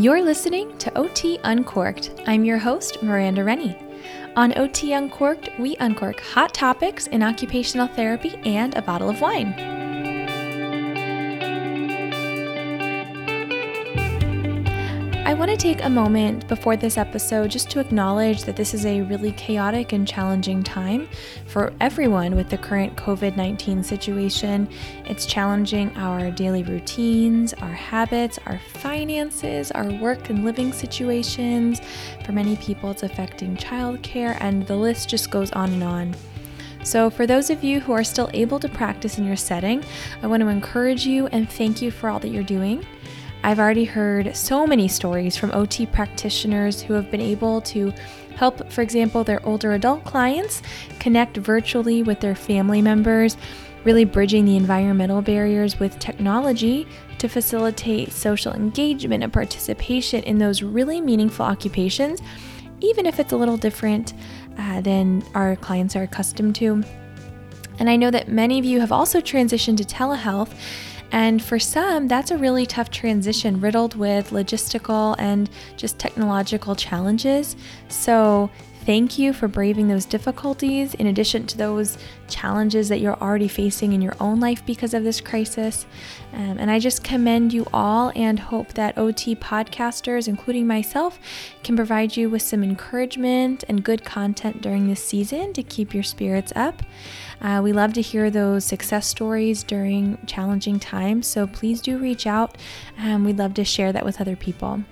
You're listening to OT Uncorked. I'm your host, Miranda Rennie. On OT Uncorked, we uncork hot topics in occupational therapy and a bottle of wine. Take a moment before this episode just to acknowledge that this is a really chaotic and challenging time for everyone with the current COVID 19 situation. It's challenging our daily routines, our habits, our finances, our work and living situations. For many people, it's affecting childcare, and the list just goes on and on. So, for those of you who are still able to practice in your setting, I want to encourage you and thank you for all that you're doing. I've already heard so many stories from OT practitioners who have been able to help, for example, their older adult clients connect virtually with their family members, really bridging the environmental barriers with technology to facilitate social engagement and participation in those really meaningful occupations, even if it's a little different uh, than our clients are accustomed to. And I know that many of you have also transitioned to telehealth and for some, that's a really tough transition, riddled with logistical and just technological challenges. So, thank you for braving those difficulties in addition to those challenges that you're already facing in your own life because of this crisis. Um, and I just commend you all and hope that OT podcasters, including myself, can provide you with some encouragement and good content during this season to keep your spirits up. Uh, we love to hear those success stories during challenging times, so please do reach out. Um, we'd love to share that with other people.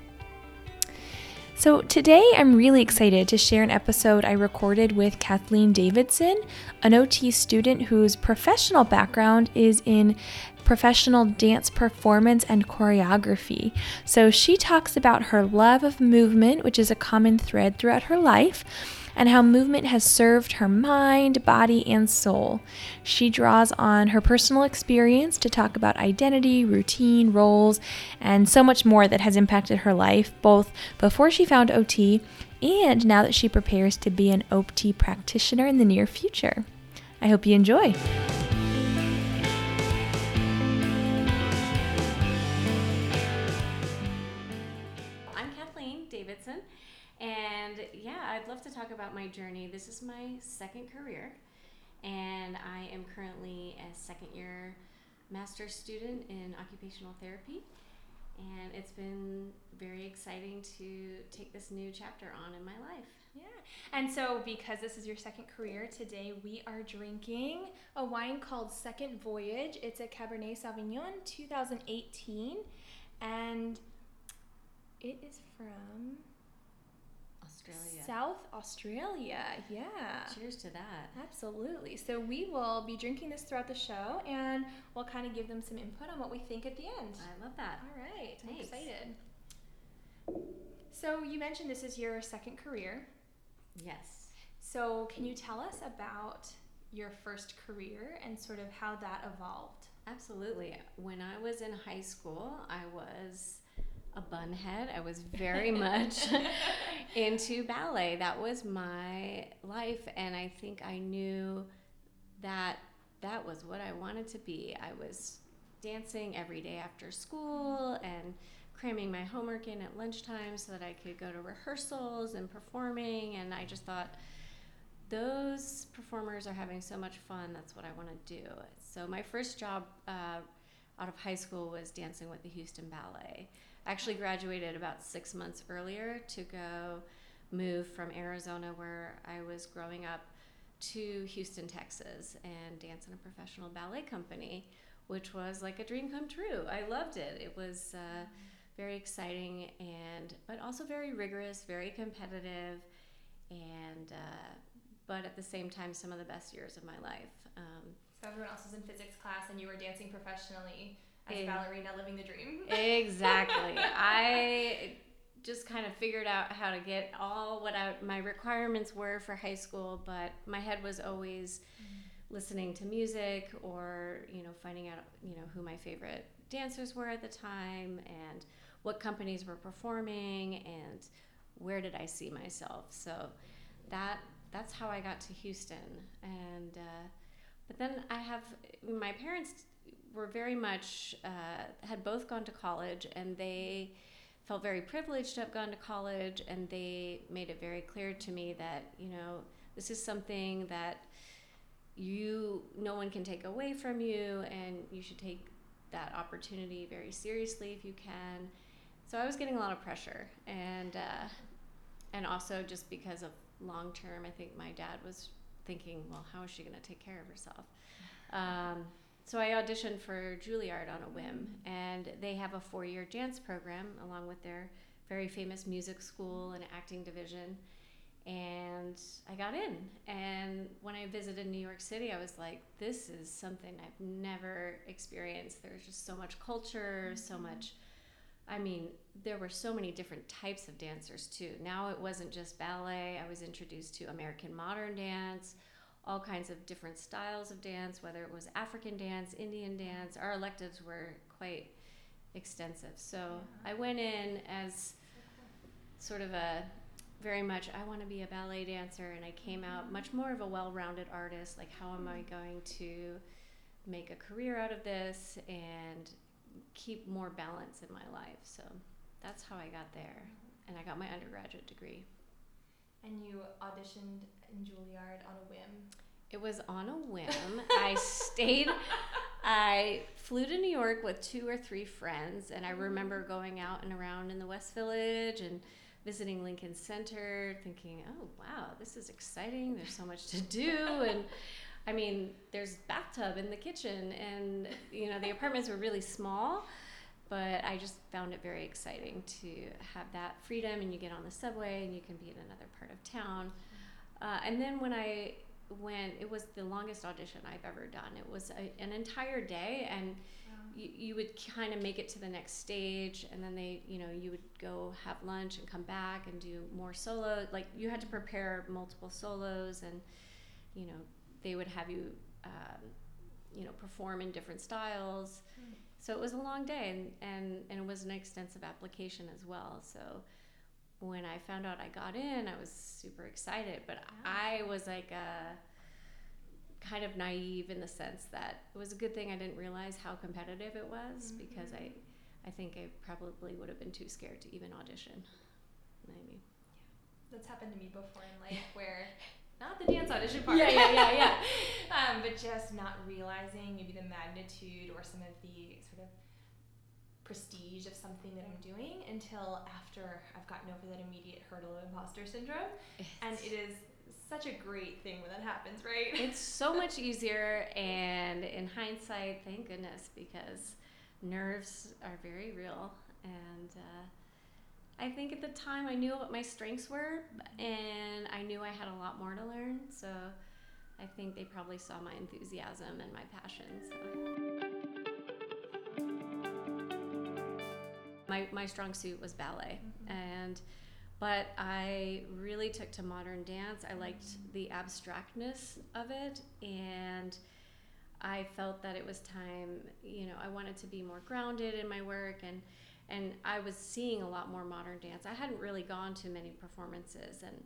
So, today I'm really excited to share an episode I recorded with Kathleen Davidson, an OT student whose professional background is in professional dance performance and choreography. So, she talks about her love of movement, which is a common thread throughout her life and how movement has served her mind, body, and soul. She draws on her personal experience to talk about identity, routine, roles, and so much more that has impacted her life, both before she found OT and now that she prepares to be an OT practitioner in the near future. I hope you enjoy. I'd love to talk about my journey. This is my second career, and I am currently a second year master's student in occupational therapy. And it's been very exciting to take this new chapter on in my life. Yeah. And so, because this is your second career, today we are drinking a wine called Second Voyage. It's a Cabernet Sauvignon 2018, and it is from Australia. South Australia, yeah. Cheers to that. Absolutely. So we will be drinking this throughout the show and we'll kind of give them some input on what we think at the end. I love that. All right. I'm excited. So you mentioned this is your second career. Yes. So can you tell us about your first career and sort of how that evolved? Absolutely. When I was in high school, I was a bunhead. I was very much into ballet. That was my life. And I think I knew that that was what I wanted to be. I was dancing every day after school and cramming my homework in at lunchtime so that I could go to rehearsals and performing. And I just thought, those performers are having so much fun. That's what I want to do. So, my first job uh, out of high school was dancing with the Houston Ballet actually graduated about six months earlier to go move from Arizona, where I was growing up, to Houston, Texas, and dance in a professional ballet company, which was like a dream come true. I loved it. It was uh, very exciting and but also very rigorous, very competitive, and uh, but at the same time, some of the best years of my life. Um, so everyone else was in physics class, and you were dancing professionally as a ballerina living the dream. exactly. I just kind of figured out how to get all what I, my requirements were for high school, but my head was always mm-hmm. listening to music or you know finding out you know who my favorite dancers were at the time and what companies were performing and where did I see myself. So that that's how I got to Houston and. Uh, but then I have my parents were very much uh, had both gone to college and they felt very privileged to have gone to college, and they made it very clear to me that you know this is something that you no one can take away from you, and you should take that opportunity very seriously if you can. So I was getting a lot of pressure, and uh, and also just because of long term, I think my dad was thinking, well, how is she going to take care of herself? Um, so I auditioned for Juilliard on a whim, and they have a four year dance program along with their very famous music school and acting division. And I got in. And when I visited New York City, I was like, this is something I've never experienced. There's just so much culture, so mm-hmm. much. I mean, there were so many different types of dancers too. Now it wasn't just ballet, I was introduced to American modern dance all kinds of different styles of dance, whether it was African dance, Indian dance. Our electives were quite extensive. So yeah. I went in as sort of a very much I want to be a ballet dancer and I came out mm-hmm. much more of a well-rounded artist like how am I mm-hmm. going to make a career out of this and keep more balance in my life so that's how I got there mm-hmm. and I got my undergraduate degree and you auditioned in Juilliard on a whim? It was on a whim. I stayed. I flew to New York with two or three friends, and I remember mm. going out and around in the West Village and visiting Lincoln Center, thinking, "Oh wow, this is exciting. There's so much to do." And I mean, there's bathtub in the kitchen, and you know the apartments were really small but I just found it very exciting to have that freedom and you get on the subway and you can be in another part of town. Uh, and then when I went, it was the longest audition I've ever done. It was a, an entire day and you, you would kind of make it to the next stage and then they, you know, you would go have lunch and come back and do more solo. Like you had to prepare multiple solos and, you know, they would have you, um, you know, perform in different styles. Mm so it was a long day and, and, and it was an extensive application as well so when i found out i got in i was super excited but i was like a kind of naive in the sense that it was a good thing i didn't realize how competitive it was mm-hmm. because i i think i probably would have been too scared to even audition maybe yeah that's happened to me before in life where not the dance audition part. Yeah, yeah, yeah, yeah. um, but just not realizing maybe the magnitude or some of the sort of prestige of something that I'm doing until after I've gotten over that immediate hurdle of imposter syndrome. It's, and it is such a great thing when that happens, right? It's so much easier, and in hindsight, thank goodness, because nerves are very real. And uh, I think at the time I knew what my strengths were, and I knew I had a lot more to learn. So I think they probably saw my enthusiasm and my passion. So. My, my strong suit was ballet, mm-hmm. and but I really took to modern dance. I liked mm-hmm. the abstractness of it, and I felt that it was time. You know, I wanted to be more grounded in my work and and I was seeing a lot more modern dance. I hadn't really gone to many performances, and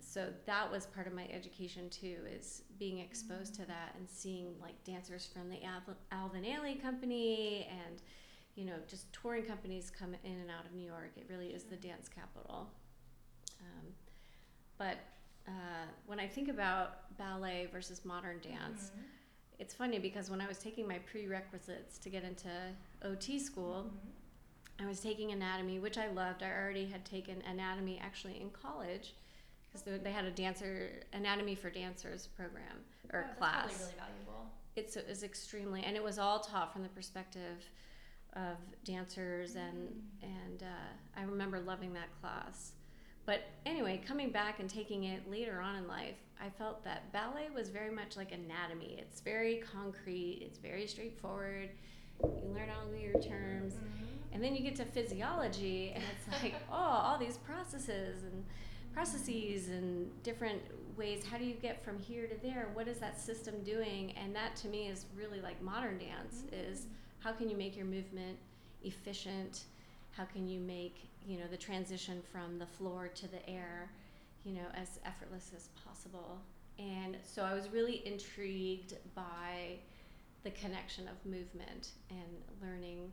so that was part of my education too, is being exposed mm-hmm. to that and seeing like dancers from the Alvin Ailey Company and you know just touring companies come in and out of New York. It really is the dance capital. Um, but uh, when I think about ballet versus modern dance. Mm-hmm. It's funny because when I was taking my prerequisites to get into OT school, mm-hmm I was taking anatomy, which I loved. I already had taken anatomy actually in college because they had a dancer anatomy for dancers program or oh, class. That's really valuable. It's it was extremely, and it was all taught from the perspective of dancers, and and uh, I remember loving that class. But anyway, coming back and taking it later on in life, I felt that ballet was very much like anatomy. It's very concrete. It's very straightforward. You learn all your terms. Mm-hmm and then you get to physiology, and it's like, oh, all these processes and processes and different ways. How do you get from here to there? What is that system doing? And that to me is really like modern dance mm-hmm. is how can you make your movement efficient? How can you make, you know, the transition from the floor to the air, you know, as effortless as possible? And so I was really intrigued by the connection of movement and learning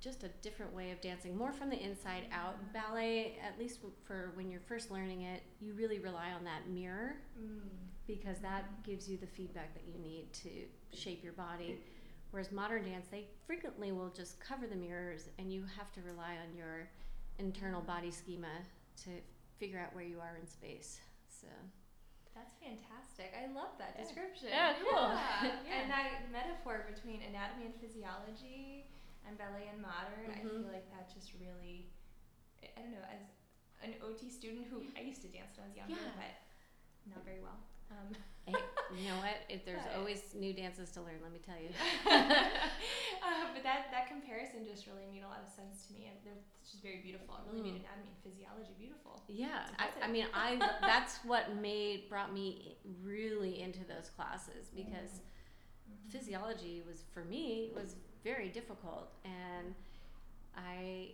just a different way of dancing, more from the inside out. Ballet, at least for when you're first learning it, you really rely on that mirror Mm. because that gives you the feedback that you need to shape your body. Whereas modern dance, they frequently will just cover the mirrors and you have to rely on your internal body schema to figure out where you are in space. So, That's fantastic. I love that Yeah. description. Yeah, cool. Yeah. Yeah. And that metaphor between anatomy and physiology and ballet and modern, I Mhm. feel like that just really, I I don't know, as an OT student who I used to dance when I was younger, Yeah. but not very well. Um, hey, you know what? If there's But- always new dances to learn, let me tell you. uh, but that, that comparison just really made a lot of sense to me. And it's just very beautiful. It really made Mm. anatomy and physiology beautiful. Yeah, I, I mean, I that's what made brought me really into those classes because Mhm. physiology was for me was very difficult and I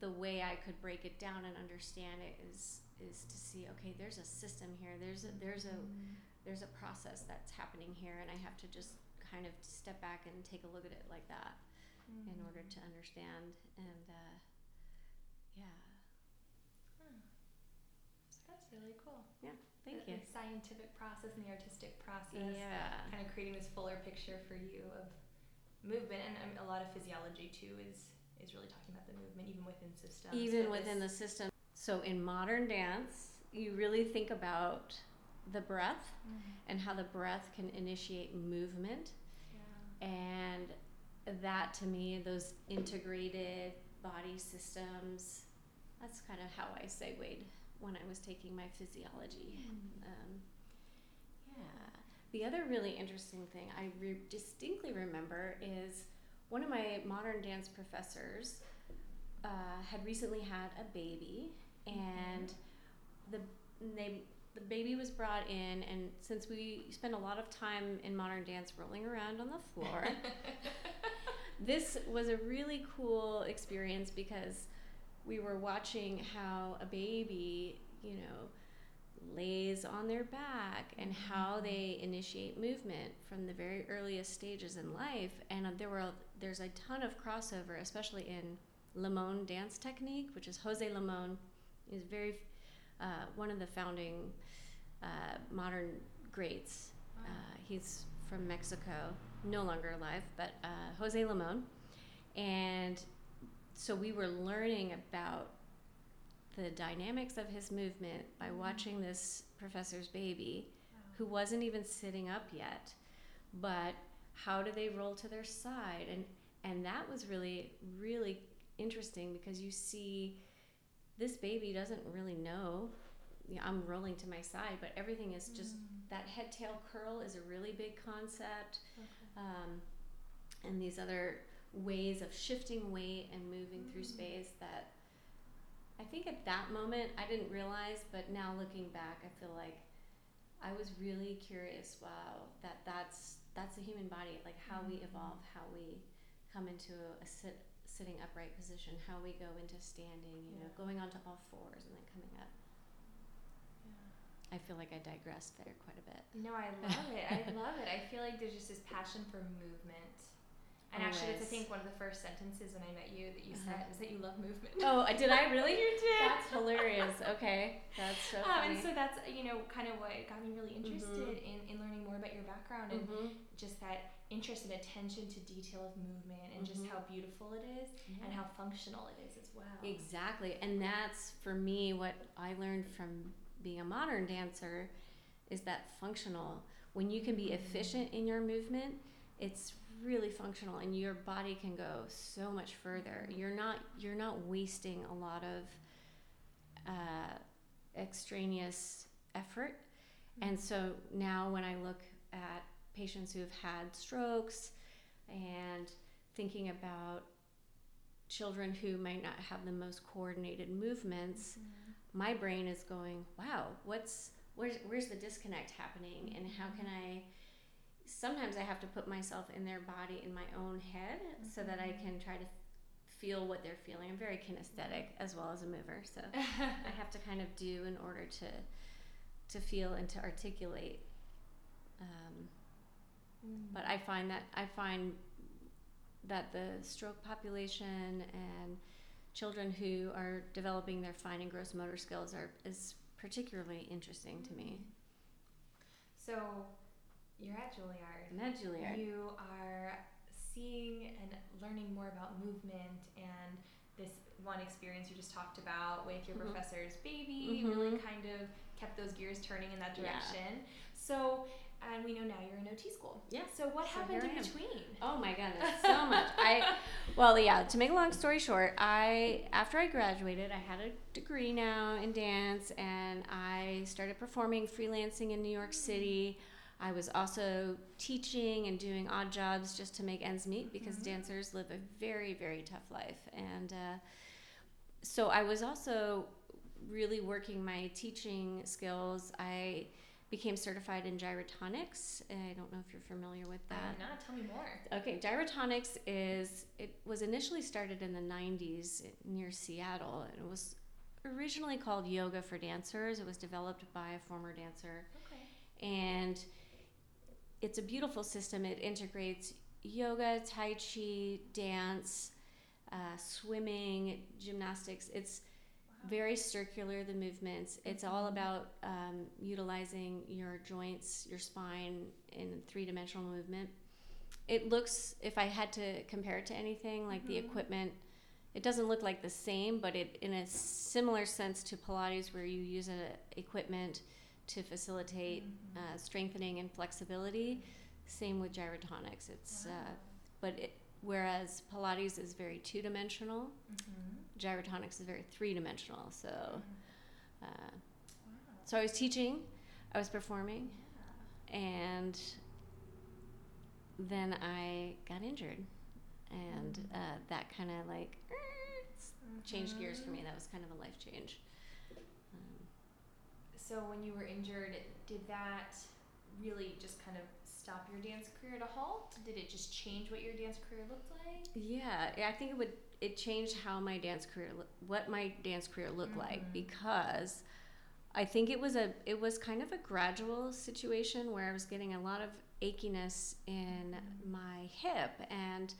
the way I could break it down and understand it is is to see okay there's a system here there's a there's a Mhm. There's a process that's happening here and I have to just kind of step back and take a look at it like that in order to understand and uh, yeah Hmm. That's really cool. Yeah, thank the, you the scientific process and the artistic process. yeah Kind of creating this fuller picture for you of movement, and a lot of physiology too is is really talking about the movement, even within systems. even within the system. So in modern dance, you really think about the breath Mhm. and how the breath can initiate movement. Yeah. And that to me, those integrated body systems, that's kind of how I segued when I was taking my physiology. Um, yeah. The other really interesting thing I re- distinctly remember is one of my modern dance professors uh, had recently had a baby, and the they the baby was brought in, and since we spend a lot of time in modern dance rolling around on the floor, this was a really cool experience because we were watching how a baby, you know, lays on their back and how they initiate movement from the very earliest stages in life. And uh, there were there's a ton of crossover especially in Limon dance technique which is Jose Limon is very uh, one of the founding uh, modern greats uh, he's from Mexico, no longer alive, but uh, Jose Limon. And so we were learning about the dynamics of his movement by watching this professor's baby, who wasn't even sitting up yet, but how do they roll to their side? And, and that was really, really interesting because you see this baby doesn't really know. You know, I'm rolling to my side, but everything is just that head tail curl is a really big concept um, and these other ways of shifting weight and moving through Mm. space that i think at that moment i didn't realize but now looking back i feel like i was really curious wow that that's that's the human body like how we Mhm. evolve how we come into a, sit, sitting upright position how we go into standing you know Yeah. going onto all fours and then coming up i feel like i digressed there quite a bit No, I love it. I love it. I feel like there's just this passion for movement. And actually, that's I think one of the first sentences when I met you that you Uh-huh. said was that you love movement. Oh, did I really? You did. That's hilarious. Okay, that's so Um, funny. and so that's you know kind of what got me really interested in, in learning more about your background and Mhm. just that interest and attention to detail of movement and just Mhm. how beautiful it is and how functional it is as well. Exactly, and that's for me what I learned from being a modern dancer is that functional. When you can be Mhm. efficient in your movement, it's really functional, and your body can go so much further. Mhm. You're not you're not wasting a lot of uh, extraneous effort. And so now when I look at patients who have had strokes and thinking about children who might not have the most coordinated movements, Mhm. My brain is going, wow, what's where's where's the disconnect happening and how can I sometimes I have to put myself in their body in my own head so that I Mhm. can try to feel what they're feeling. I'm very kinesthetic as well as a mover, so I have to kind of do in order to to feel and to articulate. Um, Mm. but I find that I find that the stroke population and children who are developing their fine and gross motor skills are is particularly interesting to me. So you're at Juilliard. I'm at Juilliard. You are seeing and learning more about movement and this one experience you just talked about with your Mhm. professor's baby Mhm. really kind of kept those gears turning in that Yeah. direction. So, and we know now you're in OT school. Yeah. So what So happened in between? Oh my goodness, so much. I well, yeah, to make a long story short, I after I graduated, I had a degree now in dance and I started performing freelancing in New York City. I was also teaching and doing odd jobs just to make ends meet because Mhm. dancers live a very, very tough life. And uh, so I was also really working my teaching skills. I became certified in gyrotonics. I don't know if you're familiar with that. I'm not. Tell me more. Okay, gyrotonics is it was initially started in the 90s near Seattle and it was originally called yoga for dancers. It was developed by a former dancer Okay. and it's a beautiful system. It integrates yoga, tai chi, dance, uh, swimming, gymnastics. It's very circular the movements it's all Mhm. about um, utilizing your joints your spine in three-dimensional movement it looks if i had to compare it to anything like the Mhm. equipment it doesn't look like the same but it in a similar sense to pilates where you use a equipment to facilitate Mhm. uh, strengthening and flexibility same with gyrotonics it's uh, but it, whereas pilates is very two-dimensional Mhm. Gyrotonics is very three-dimensional so uh, Wow. so I was teaching, I was performing, and then I got injured, and Mm. uh, that kind of like changed gears for me. That was kind of a life change. Um, So when you were injured, did that really just kind of stop your dance career at a halt? Did it just change what your dance career looked like? yeah, I think it would. It changed how my dance career, what my dance career looked like, Mhm. because I think it was a, it was kind of a gradual situation where I was getting a lot of achiness in Mhm. my hip and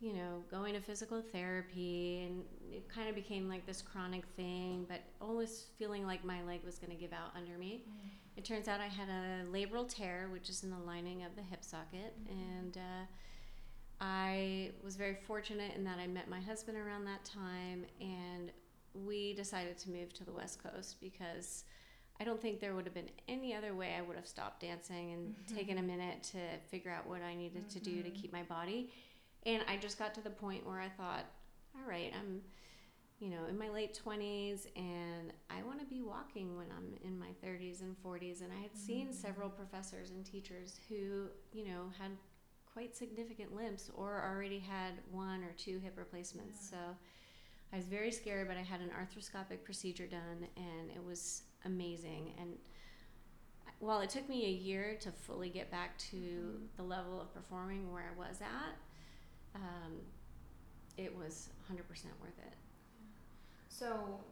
you know going to physical therapy and it kind of became like this chronic thing but always feeling like my leg was going to give out under me it turns out i had a labral tear which is in the lining of the hip socket Mhm. and uh, i was very fortunate in that i met my husband around that time and we decided to move to the west coast because i don't think there would have been any other way i would have stopped dancing and Mhm. taken a minute to figure out what i needed to do to Mhm. keep my body and i just got to the point where i thought all right i'm you know in my late 20s and i want to be walking when i'm in my 30s and 40s and i had seen Mhm. several professors and teachers who you know had quite significant limps or already had one or two hip replacements Yeah. so i was very scared but i had an arthroscopic procedure done and it was amazing and while it took me a year to fully get back to Mhm. the level of performing where i was at um, it was 100% worth it So,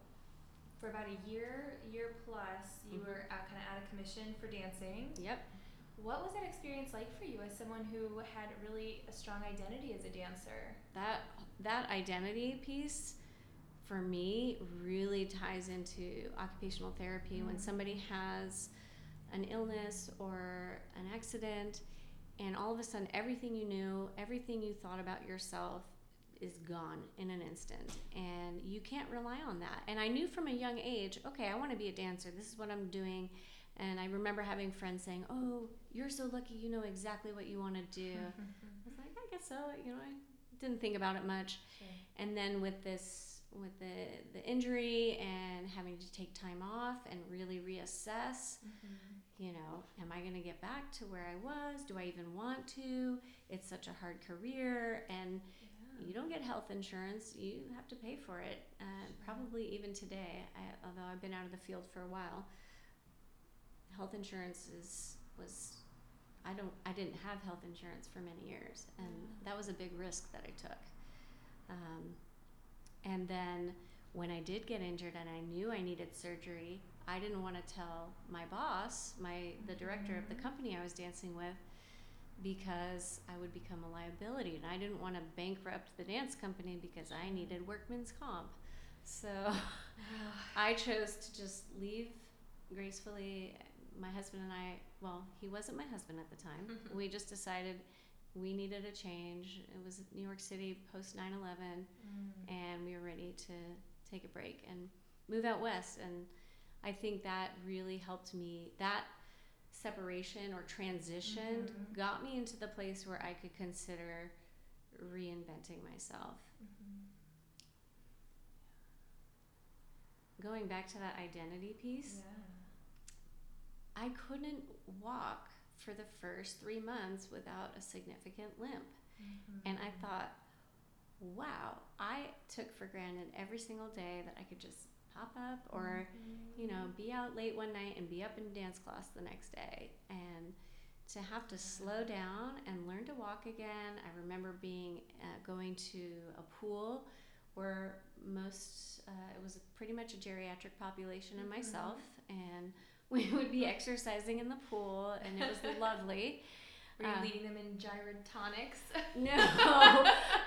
for about a year, year plus, you Mhm. were kind of out of commission for dancing. yep What was that experience like for you as someone who had really a strong identity as a dancer? that that identity piece for me really ties into occupational therapy when Mhm. somebody has an illness or an accident and all of a sudden everything you knew everything you thought about yourself is gone in an instant and you can't rely on that and i knew from a young age okay i want to be a dancer this is what i'm doing and i remember having friends saying oh you're so lucky you know exactly what you want to do I was like, I guess so. You know, I didn't think about it much. Sure. And then with this, with the the injury and having to take time off and really reassess, you know, am I going to get back to where I was? Do I even want to? It's such a hard career, and you don't get health insurance. You have to pay for it. Uh, probably even today, I, although I've been out of the field for a while, health insurance is was I don't I didn't have health insurance for many years, and that was a big risk that I took. Um, and then when I did get injured and I knew I needed surgery, I didn't want to tell my boss, my the director of the Mhm. company I was dancing with, because I would become a liability and I didn't want to bankrupt the dance company because I needed workman's comp. So I chose to just leave gracefully. My husband and I, well, he wasn't my husband at the time. Mhm. We just decided we needed a change. It was New York City post 9 11 and we were ready to take a break and move out west and i think that really helped me that separation or transition Mhm. got me into the place where i could consider reinventing myself going back to that identity piece i couldn't walk for the first three months without a significant limp and i thought wow i took for granted every single day that i could just pop up or you know, be out late one night and be up in dance class the next day. And to have to slow down and learn to walk again. I remember being uh, going to a pool where most, uh, it was pretty much a geriatric population and Mhm. myself. And we would be exercising in the pool, and it was lovely. Were you Uh, leading them in gyrotonics? No,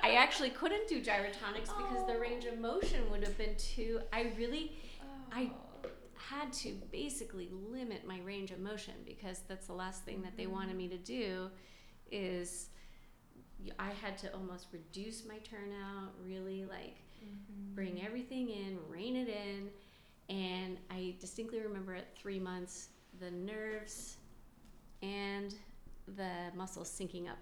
I actually couldn't do gyrotonics because the range of motion would have been too. I really I- had to basically limit my range of motion because that's the last thing that they Mhm. wanted me to do is I had to almost reduce my turnout, really like Mm-hmm. bring everything in, rein it in. And I distinctly remember at three months the nerves and the muscles syncing up.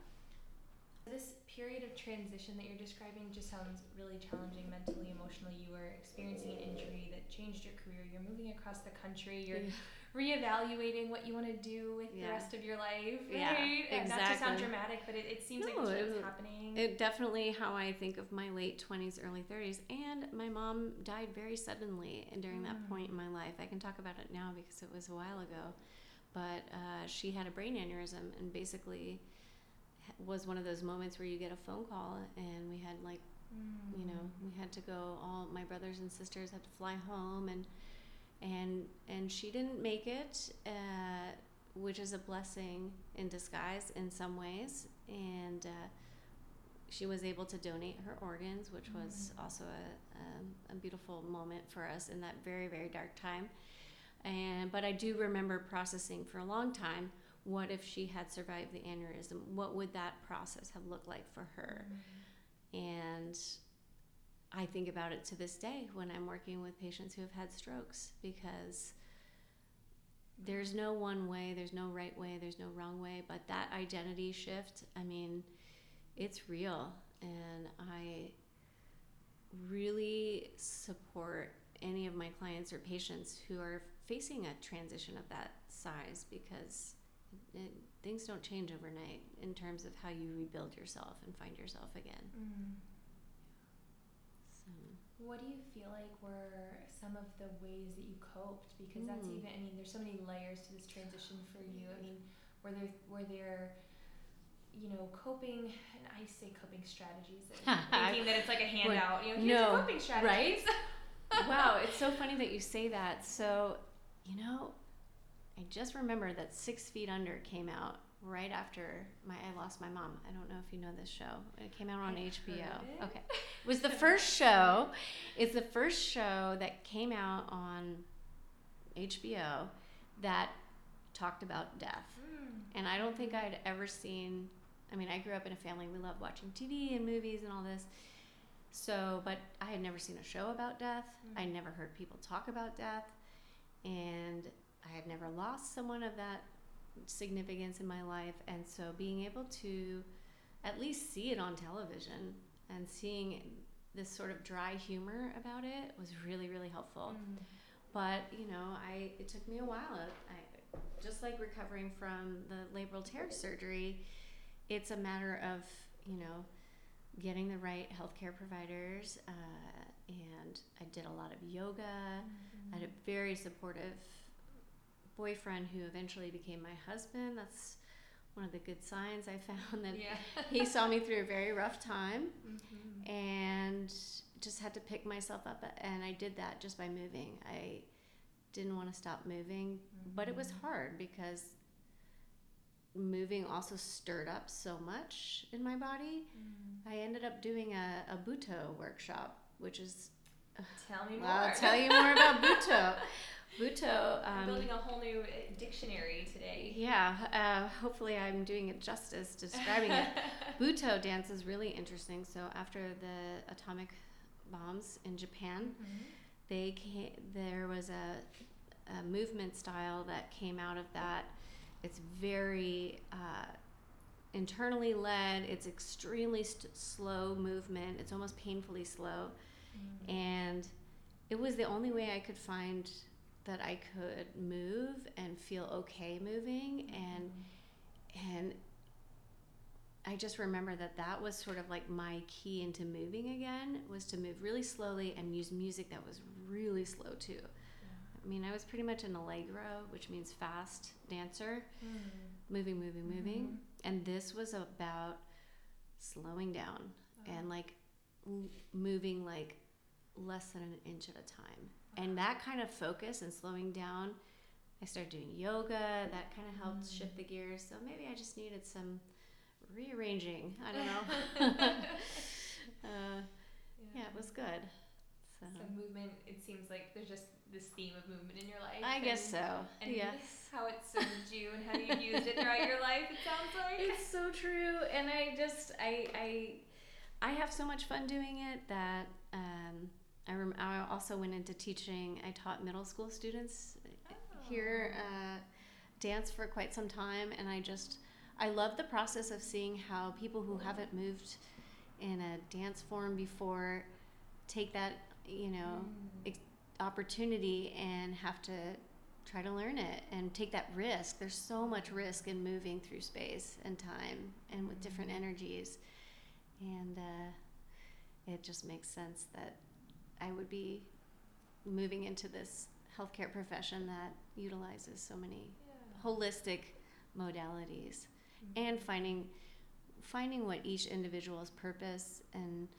This period of transition that you're describing just sounds really challenging mentally, emotionally. You were experiencing an injury that changed your career. You're moving across the country. You're reevaluating what you want to do with the rest of your life. Yeah, right? Uh, Not to sound dramatic, but it, it seems No, like this it was was- happening. It definitely how I think of my late 20s, early 30s. And my mom died very suddenly and during that Mm. point in my life. I can talk about it now because it was a while ago. But uh, she had a brain aneurysm and basically was one of those moments where you get a phone call and we had like, you know, we had to go all my brothers and sisters had to fly home and and and she didn't make it uh, which is a blessing in disguise in some ways. And uh, she was able to donate her organs which was Mm. also a, um, a beautiful moment for us in that very very dark time. And but i do remember processing for a long time what if she had survived the aneurysm? What would that process have looked like for her? And I think about it to this day when I'm working with patients who have had strokes because there's no one way, there's no right way, there's no wrong way, but that identity shift, I mean, it's real. And I really support any of my clients or patients who are facing a transition of that size because it, things don't change overnight in terms of how you rebuild yourself and find yourself again. Mm. What do you feel like were some of the ways that you coped? Because that's Mm. even I mean, there's so many layers to this transition for you. I mean, were there were there you know, coping and I say coping strategies thinking that it's like a handout, you know, here's no, coping strategies. wow, it's so funny that you say that. So, you know, I just remember that Six Feet Under came out right after my I lost my mom. I don't know if you know this show. It came out on I've HBO. Okay, it was the first show. It's the first show that came out on HBO that talked about death. Mm. And I don't think I'd ever seen. I mean, I grew up in a family we loved watching TV and movies and all this. So, but I had never seen a show about death. I Mm. never heard people talk about death, and I had never lost someone of that significance in my life. And so, being able to at least see it on television and seeing this sort of dry humor about it was really, really helpful Mm. but you know i it took me a while I, just like recovering from the labral tear surgery it's a matter of you know getting the right healthcare providers uh, and i did a lot of yoga i had a very supportive boyfriend who eventually became my husband that's one of the good signs i found that yeah. he saw me through a very rough time Mhm. and just had to pick myself up and i did that just by moving i didn't want to stop moving but it was Mhm. hard because moving also stirred up so much in my body. Mm. I ended up doing a, a Butoh workshop, which is Tell me more. I'll tell you more about Butoh. Butoh. Um, building a whole new uh, dictionary today. yeah, uh, hopefully I'm doing it justice describing it. Butoh dance is really interesting. So after the atomic bombs in Japan, Mhm. they came, there was a, a movement style that came out of that. It's very uh, internally led. It's extremely st- slow movement. It's almost painfully slow, Mm. and it was the only way I could find that I could move and feel okay moving and and I just remember that that was sort of like my key into moving again was to move really slowly and use music that was really slow too. I mean, I was pretty much an allegro, which means fast dancer, Mm. moving, moving, moving. Mhm. And this was about slowing down Oh. and like moving like less than an inch at a time. And that kind of focus and slowing down, I started doing yoga. That kind of helped Mm. shift the gears. So maybe I just needed some rearranging. I don't know. uh, yeah, it was good. So, So movement, it seems like there's just this theme of movement in your life. I guess and- so. And yes. how it served you and how you've used it throughout your life, it sounds like. It's so true, and I just I I I have so much fun doing it that um, I rem- I also went into teaching. I taught middle school students here uh, dance for quite some time, and I just I love the process of seeing how people who haven't moved in a dance form before take that you know Mm. opportunity and have to try to learn it and take that risk. There's so much risk in moving through space and time and with different energies. And uh, it just makes sense that I would be moving into this healthcare profession that utilizes so many Yeah. holistic modalities Mhm. and finding finding what each individual's purpose and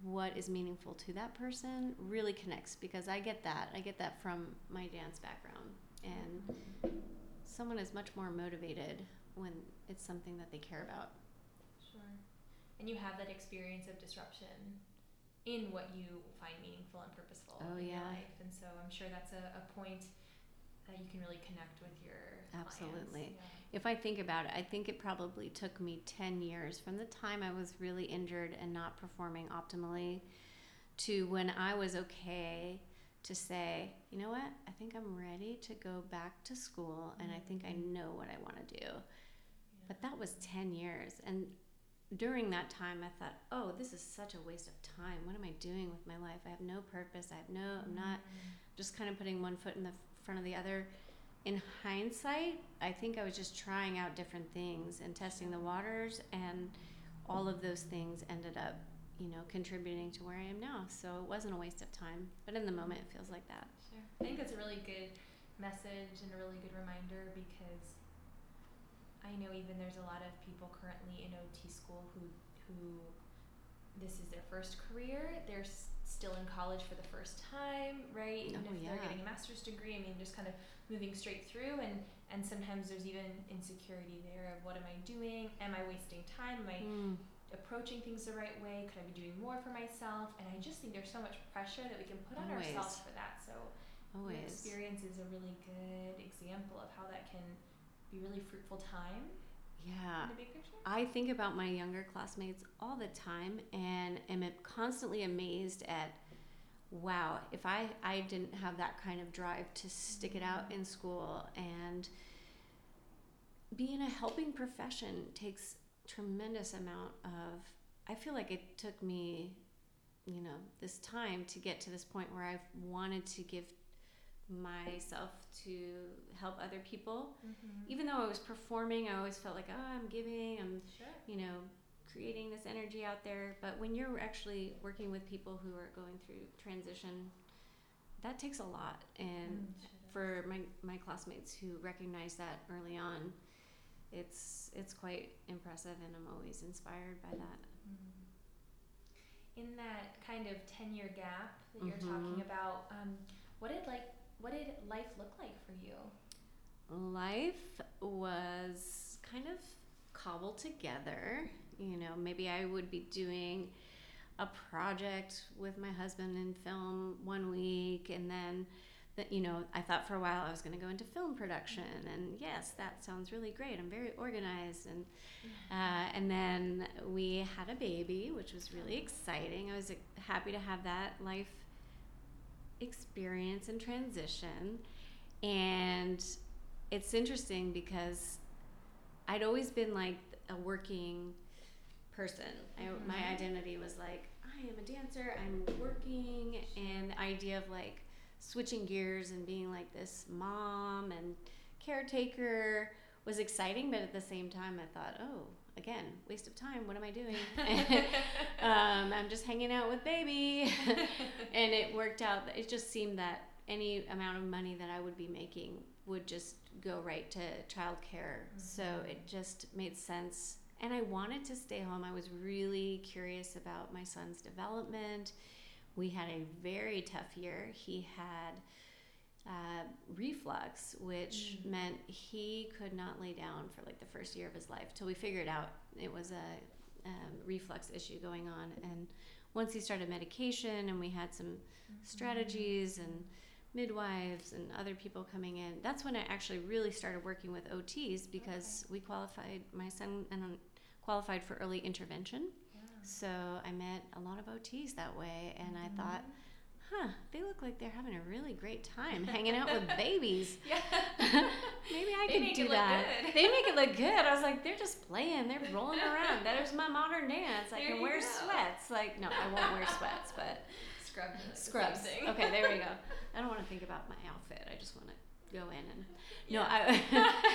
what is meaningful to that person really connects because I get that. I get that from my dance background. And someone is much more motivated when it's something that they care about. Sure. And you have that experience of disruption in what you find meaningful and purposeful Oh, in your life. And so I'm sure that's a, a point that you can really connect with your clients. Absolutely. Yeah. If I think about it, I think it probably took me 10 years from the time I was really injured and not performing optimally to when I was okay to say, you know what, I think I'm ready to go back to school and I think I mm-hmm. know what I want to do. But that was 10 years. And during that time, I thought, oh, this is such a waste of time. What am I doing with my life? I have no purpose. I have no, I'm mm-hmm. not just kind of putting one foot in the front of the other. In hindsight, I think I was just trying out different things and testing the waters, and all of those things ended up, you know, contributing to where I am now. So it wasn't a waste of time, but in the moment, it feels like that. Sure. I think that's a really good message and a really good reminder because I know even there's a lot of people currently in OT school who who this is their first career. They're s- still in college for the first time, right? Even Oh, if yeah. they're getting a master's degree, I mean, just kind of moving straight through, and and sometimes there's even insecurity there of what am I doing? Am I wasting time? Am I Mm, approaching things the right way? Could I be doing more for myself? And I just think there's so much pressure that we can put on Always. ourselves for that. So your always. experience is a really good example of how that can be really fruitful time Yeah. in the big picture. I think about my younger classmates all the time and am constantly amazed at wow, if I, I didn't have that kind of drive to stick it out mm-hmm. in school and be in a helping profession takes tremendous amount of I feel like it took me, you know, this time to get to this point where I've wanted to give myself to help other people Mm-hmm. even though I was performing, I always felt like, oh, I'm giving, I'm, Sure. you know, creating this energy out there. But when you're actually working with people who are going through transition, that takes a lot. And Mm, for my, my classmates who recognize that early on, it's it's quite impressive, and I'm always inspired by that. Mhm. In that kind of ten year gap that you're talking Mhm. about, um, what did like what did life look like for you? Life was kind of cobbled together. You know, maybe I would be doing a project with my husband in film one week and then that you know i thought for a while i was going to go into film production and yes that sounds really great i'm very organized and uh, and then we had a baby which was really exciting i was happy to have that life experience and transition and it's interesting because i'd always been like a working person I, my mm-hmm. identity was like i am a dancer i'm working and the idea of like switching gears and being like this mom and caretaker was exciting, but at the same time, I thought, oh, again, waste of time. What am I doing? um, I'm just hanging out with baby. and it worked out. It just seemed that any amount of money that I would be making would just go right to childcare. Mm-hmm. So it just made sense. And I wanted to stay home. I was really curious about my son's development we had a very tough year. He had uh, reflux, which mm. meant he could not lay down for like the first year of his life till we figured out it was a um, reflux issue going on. And once he started medication and we had some mm-hmm. strategies and midwives and other people coming in, that's when I actually really started working with OTs because okay. we qualified, my son and qualified for early intervention. So I met a lot of OTs that way, and mm-hmm. I thought, huh, they look like they're having a really great time hanging out with babies. Yeah. Maybe I they could do that. they make it look good. I was like, they're just playing, they're rolling around. That is my modern dance. I there can wear go. sweats. Like, no, I won't wear sweats, but scrubs. Scrubs. Okay, there we go. I don't want to think about my outfit. I just want to go in and no i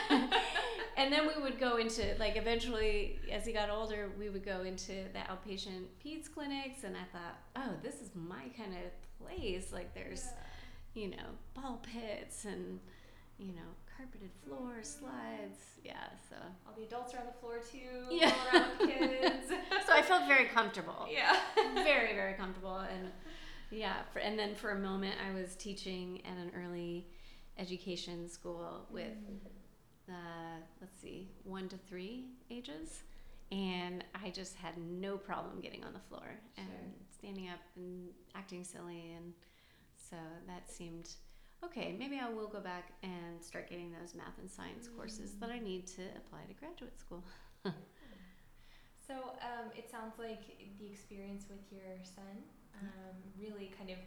and then we would go into like eventually as he got older we would go into the outpatient peds clinics and i thought oh this is my kind of place. Like there's yeah. you know ball pits and you know carpeted floors slides. Yeah so. All the adults are on the floor too yeah around the kids. So i felt very comfortable. Yeah. Very very comfortable and yeah for, and then for a moment i was teaching at an early education school with the let's see one to three ages. And i just had no problem getting on the floor and standing up and acting silly. And so that seemed okay. Maybe i will go back and start getting those math and science mm-hmm. courses that i need to apply to graduate school. So um, it sounds like the experience with your son um, really kind of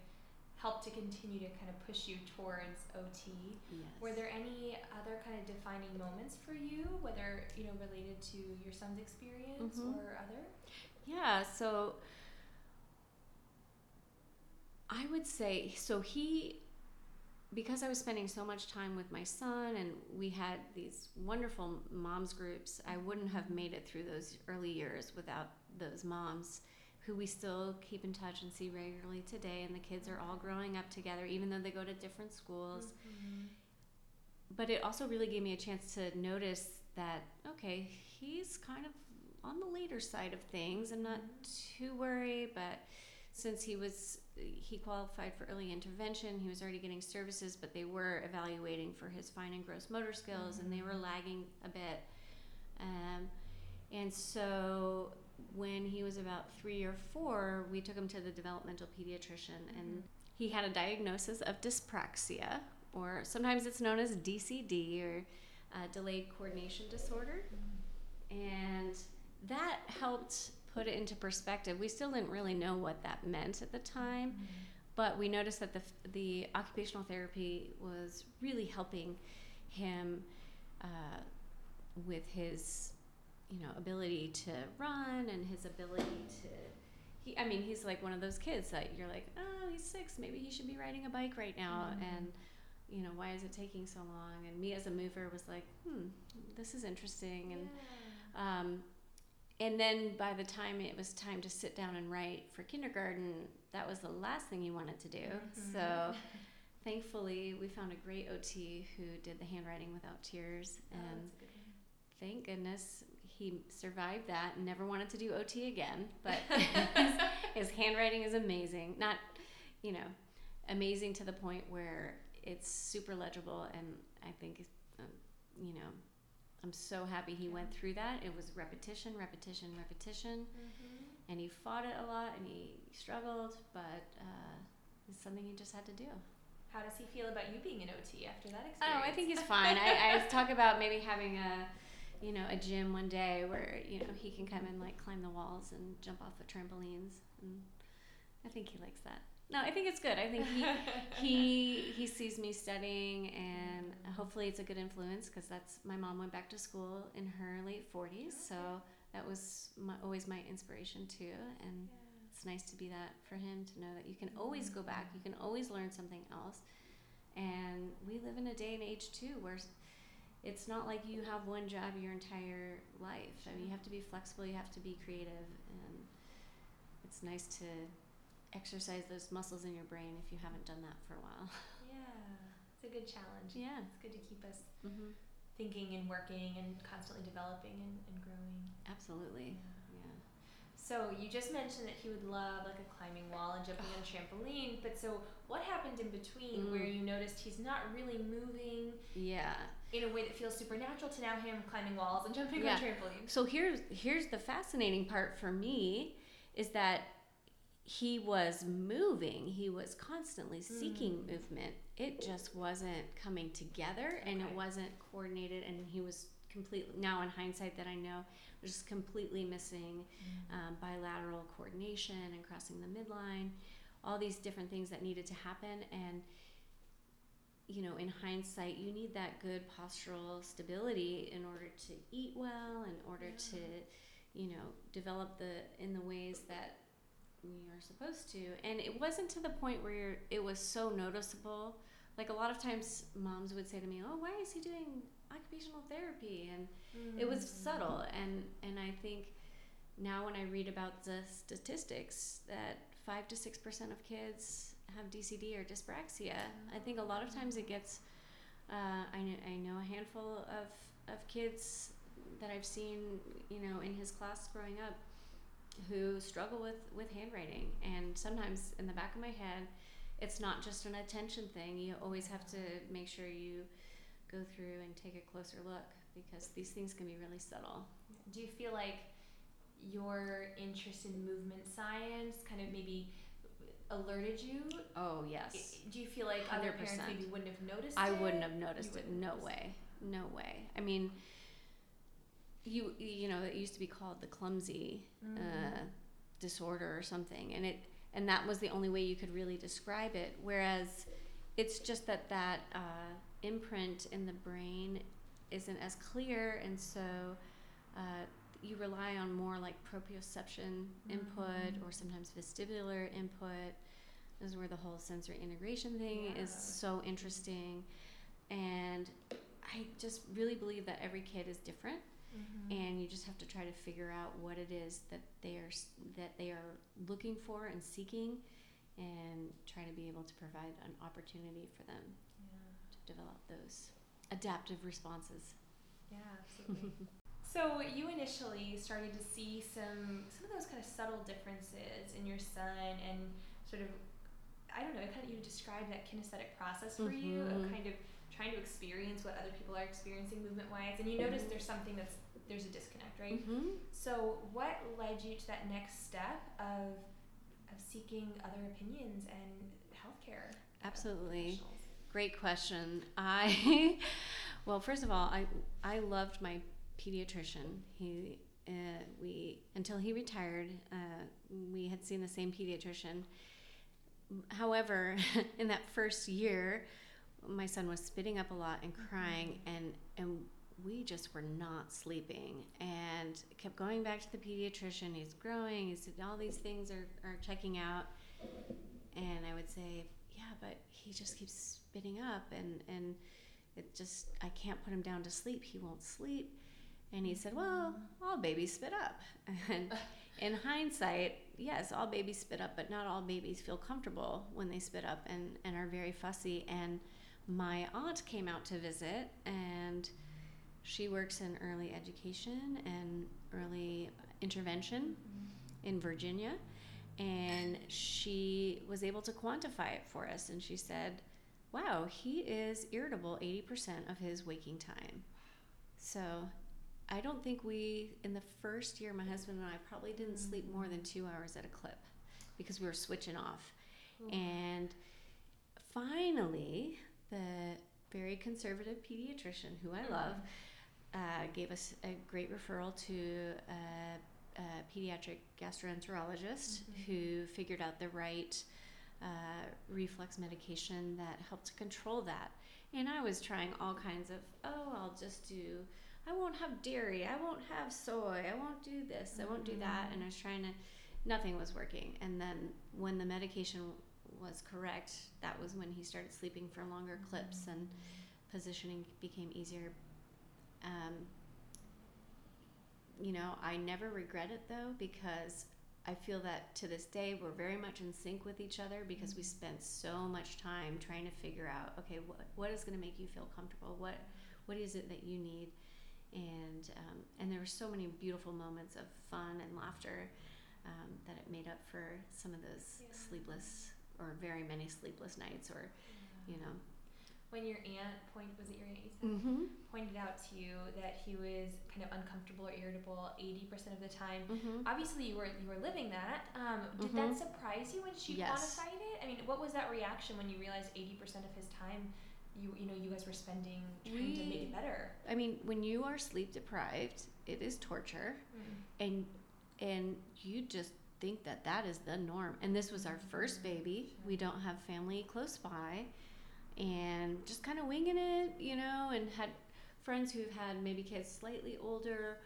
helped to continue to kind of push you towards OT. Yes. Were there any other kind of defining moments for you, whether you know related to your son's experience mm-hmm. or other? Yeah, so I would say so he because I was spending so much time with my son and we had these wonderful moms groups, I wouldn't have made it through those early years without those moms who we still keep in touch and see regularly today. And the kids are all growing up together, even though they go to different schools. Mm-hmm. But it also really gave me a chance to notice that, okay, he's kind of on the later side of things. I'm not mm-hmm. too worried, but since he was he qualified for early intervention he was already getting services but they were evaluating for his fine and gross motor skills mm-hmm. and they were mm-hmm. lagging a bit um, and so when he was about three or four, we took him to the developmental pediatrician, mm-hmm. and he had a diagnosis of dyspraxia, or sometimes it's known as DCD, or uh, delayed coordination disorder. Mm-hmm. And that helped put it into perspective. We still didn't really know what that meant at the time, mm-hmm. but we noticed that the, the occupational therapy was really helping him uh, with his you know ability to run and his ability to he i mean he's like one of those kids that you're like oh he's six maybe he should be riding a bike right now mm-hmm. and you know why is it taking so long and me as a mover was like hmm this is interesting and yeah. um, and then by the time it was time to sit down and write for kindergarten that was the last thing he wanted to do mm-hmm. so thankfully we found a great ot who did the handwriting without tears oh, and thank goodness he survived that and never wanted to do OT again. But his, his, handwriting is amazing. Not, you know, amazing to the point where it's super legible and I think, um, you know, I'm so happy he went through that. It was repetition, repetition, repetition, mm-hmm. and he fought it a lot and he struggled, but uh, it's something he just had to do. How does he feel about you being an OT after that experience? Oh, I think he's fine. I, I talk about maybe having a, you know, a gym one day where you know he can come and like climb the walls and jump off the trampolines, and I think he likes that. No, I think it's good. I think he he he sees me studying, and hopefully it's a good influence because that's my mom went back to school in her late forties, okay. so that was my, always my inspiration too, and. Yeah it's nice to be that for him to know that you can always go mm-hmm. back, you can always learn something else. And we live in a day and age too where it's not like you have one job your entire life. I mean, you have to be flexible, you have to be creative, and it's nice to exercise those muscles in your brain if you haven't done that for a while. Yeah, it's a good challenge. Yeah. It's good to keep us mm-hmm. thinking and working and constantly developing and, and growing. Absolutely. Yeah. So you just mentioned that he would love like a climbing wall and jumping on a trampoline, but so what happened in between mm. where you noticed he's not really moving? Yeah. In a way that feels supernatural to now him climbing walls and jumping yeah. on trampolines. So here's here's the fascinating part for me is that he was moving. He was constantly seeking mm. movement. It just wasn't coming together okay. and it wasn't coordinated and he was completely now in hindsight that I know was just completely missing mm-hmm. um, bilateral coordination and crossing the midline, all these different things that needed to happen. And, you know, in hindsight, you need that good postural stability in order to eat well, in order yeah. to, you know, develop the in the ways that we are supposed to. And it wasn't to the point where it was so noticeable. Like a lot of times, moms would say to me, "Oh, why is he doing occupational therapy?" and Mm. It was subtle, and and I think now when I read about the statistics that five to six percent of kids have DCD or dyspraxia, I think a lot of times it gets. Uh, I know I know a handful of of kids that I've seen, you know, in his class growing up, who struggle with with handwriting, and sometimes in the back of my head, it's not just an attention thing. You always have to make sure you go through and take a closer look because these things can be really subtle. Do you feel like your interest in movement science kind of maybe alerted you? Oh yes. Do you feel like 100%. other parents maybe wouldn't have noticed I it? wouldn't have noticed it. No way. No way. I mean, you you know it used to be called the clumsy mm. uh, disorder or something, and it and that was the only way you could really describe it. Whereas it's just that that uh, imprint in the brain isn't as clear, and so uh, you rely on more like proprioception input mm-hmm. or sometimes vestibular input. This is where the whole sensory integration thing yeah. is so interesting, and I just really believe that every kid is different. Mm-hmm. and you just have to try to figure out what it is that they are that they are looking for and seeking and try to be able to provide an opportunity for them yeah. to develop those adaptive responses. Yeah, absolutely. so you initially started to see some some of those kind of subtle differences in your son and sort of I don't know, kind of you described that kinesthetic process for mm-hmm. you of mm-hmm. kind of trying to experience what other people are experiencing movement wise and you notice there's something that's there's a disconnect, right? Mm-hmm. So what led you to that next step of of seeking other opinions and healthcare? Absolutely. Great question. I, well, first of all, I I loved my pediatrician. He uh, we until he retired, uh, we had seen the same pediatrician. However, in that first year, my son was spitting up a lot and crying, and and we just were not sleeping and kept going back to the pediatrician. He's growing. He said all these things are, are checking out, and I would say, yeah, but he just keeps spitting up and and it just I can't put him down to sleep. He won't sleep. And he said, "Well, all babies spit up." And in hindsight, yes, all babies spit up, but not all babies feel comfortable when they spit up and and are very fussy. And my aunt came out to visit and she works in early education and early intervention mm-hmm. in Virginia and she was able to quantify it for us and she said wow he is irritable 80% of his waking time So I don't think we, in the first year, my husband and I probably didn't mm-hmm. sleep more than two hours at a clip because we were switching off. Mm-hmm. And finally, the very conservative pediatrician, who I love, uh, gave us a great referral to a, a pediatric gastroenterologist mm-hmm. who figured out the right uh, reflux medication that helped to control that. And I was trying all kinds of, oh, I'll just do, I won't have dairy, I won't have soy, I won't do this, I won't do that. And I was trying to, nothing was working. And then when the medication was correct, that was when he started sleeping for longer clips and positioning became easier. Um, you know, I never regret it though because I feel that to this day we're very much in sync with each other because we spent so much time trying to figure out okay what what is going to make you feel comfortable what what is it that you need and um, and there were so many beautiful moments of fun and laughter um, that it made up for some of those yeah. sleepless or very many sleepless nights or yeah. you know when your aunt point was it your aunt you said, mm-hmm. pointed out to you that he was kind of uncomfortable or irritable 80% of the time mm-hmm. obviously you were you were living that um, did mm-hmm. that surprise you when she yes. quantified it i mean what was that reaction when you realized 80% of his time you you know you guys were spending trying we, to make it better i mean when you are sleep deprived it is torture mm. and and you just think that that is the norm and this was our first mm-hmm. baby sure. we don't have family close by and just kind of winging it, you know, and had friends who've had maybe kids slightly older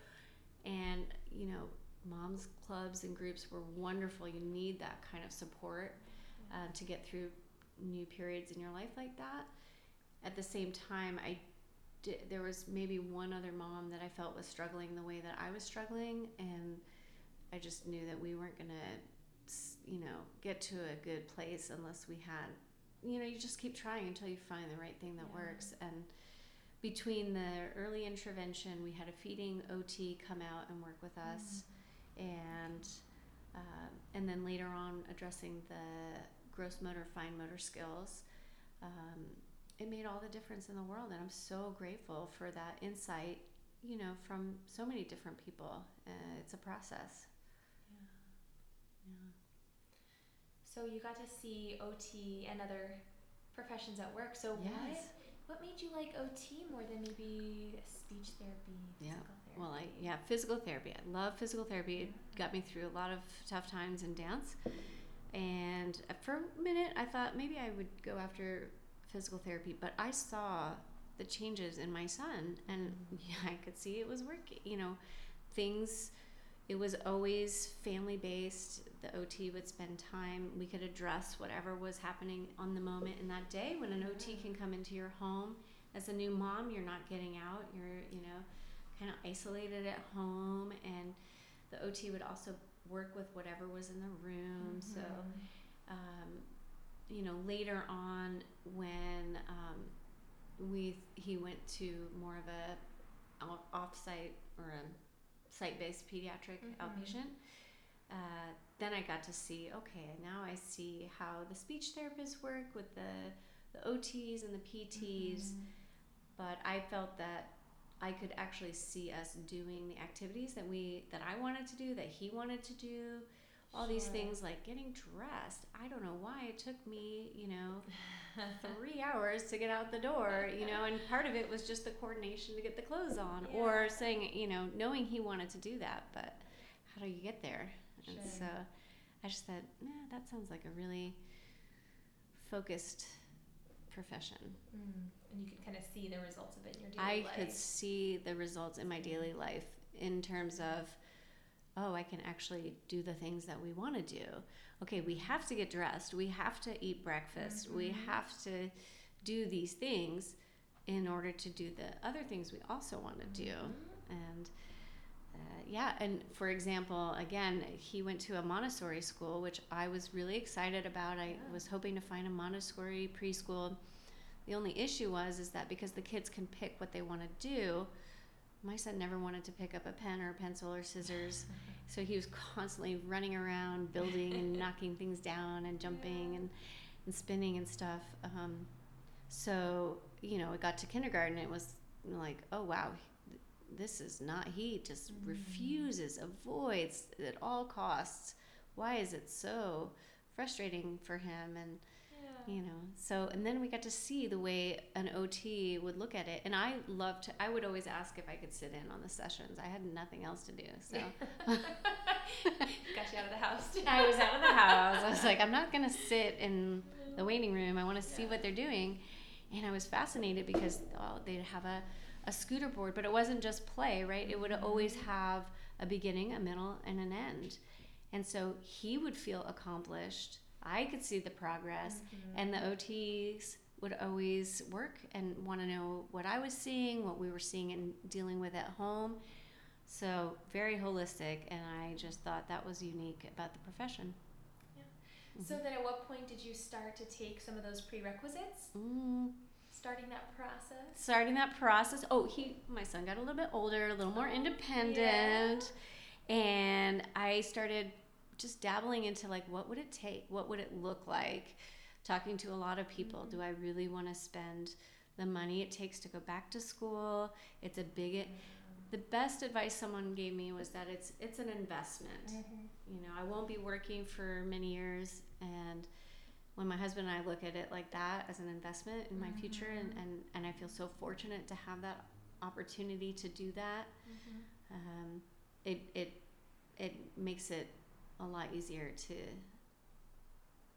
and, you know, moms clubs and groups were wonderful. You need that kind of support uh, to get through new periods in your life like that. At the same time, I did, there was maybe one other mom that I felt was struggling the way that I was struggling, and I just knew that we weren't going to, you know, get to a good place unless we had you know, you just keep trying until you find the right thing that yeah. works. And between the early intervention, we had a feeding OT come out and work with us, mm-hmm. and uh, and then later on addressing the gross motor, fine motor skills. Um, it made all the difference in the world, and I'm so grateful for that insight. You know, from so many different people. Uh, it's a process. Yeah. Yeah. So you got to see OT and other professions at work. So yes. what what made you like OT more than maybe speech therapy? Yeah. Therapy? Well, I yeah, physical therapy. I love physical therapy. It mm-hmm. got me through a lot of tough times in dance. And uh, for a minute, I thought maybe I would go after physical therapy, but I saw the changes in my son, and mm-hmm. yeah, I could see it was working. You know, things it was always family based. The OT would spend time. We could address whatever was happening on the moment in that day. When an OT can come into your home as a new mom, you're not getting out. You're, you know, kind of isolated at home. And the OT would also work with whatever was in the room. Mm-hmm. So, um, you know, later on when um, we he went to more of a off-site or a site-based pediatric mm-hmm. outpatient. Uh, then I got to see, okay, now I see how the speech therapists work with the, the OTs and the PTs. Mm-hmm. But I felt that I could actually see us doing the activities that we that I wanted to do, that he wanted to do, all these things like getting dressed. I don't know why it took me, you know, three hours to get out the door, you know, and part of it was just the coordination to get the clothes on yeah. or saying, you know, knowing he wanted to do that, but how do you get there? Sure. And so I just said, nah, that sounds like a really focused profession. Mm. And you could kind of see the results of it in your daily I life. I could see the results in my daily life in terms of, oh, I can actually do the things that we want to do okay, we have to get dressed, we have to eat breakfast, mm-hmm. we have to do these things in order to do the other things we also want to do. Mm-hmm. And uh, yeah, and for example, again, he went to a Montessori school, which I was really excited about. I yeah. was hoping to find a Montessori preschool. The only issue was is that because the kids can pick what they want to do, my son never wanted to pick up a pen or a pencil or scissors. So he was constantly running around, building and knocking things down and jumping yeah. and, and spinning and stuff. Um, so, you know, it got to kindergarten. It was like, oh, wow, this is not he just mm-hmm. refuses avoids at all costs why is it so frustrating for him and. You know so and then we got to see the way an ot would look at it and i loved to i would always ask if i could sit in on the sessions i had nothing else to do so got you out of the house i was out of the house i was like i'm not going to sit in the waiting room i want to see what they're doing and i was fascinated because oh, they'd have a a scooter board, but it wasn't just play, right? It would always mm-hmm. have a beginning, a middle, and an end. And so he would feel accomplished. I could see the progress, mm-hmm. and the OTs would always work and want to know what I was seeing, what we were seeing and dealing with at home. So, very holistic, and I just thought that was unique about the profession. Yeah. Mm-hmm. So, then at what point did you start to take some of those prerequisites? Mm, starting that process starting that process oh he my son got a little bit older a little more oh, independent yeah. and i started just dabbling into like what would it take what would it look like talking to a lot of people mm-hmm. do i really want to spend the money it takes to go back to school it's a big mm-hmm. the best advice someone gave me was that it's it's an investment mm-hmm. you know i won't be working for many years and when my husband and I look at it like that as an investment in my mm-hmm. future and, and, and I feel so fortunate to have that opportunity to do that mm-hmm. um, it, it it makes it a lot easier to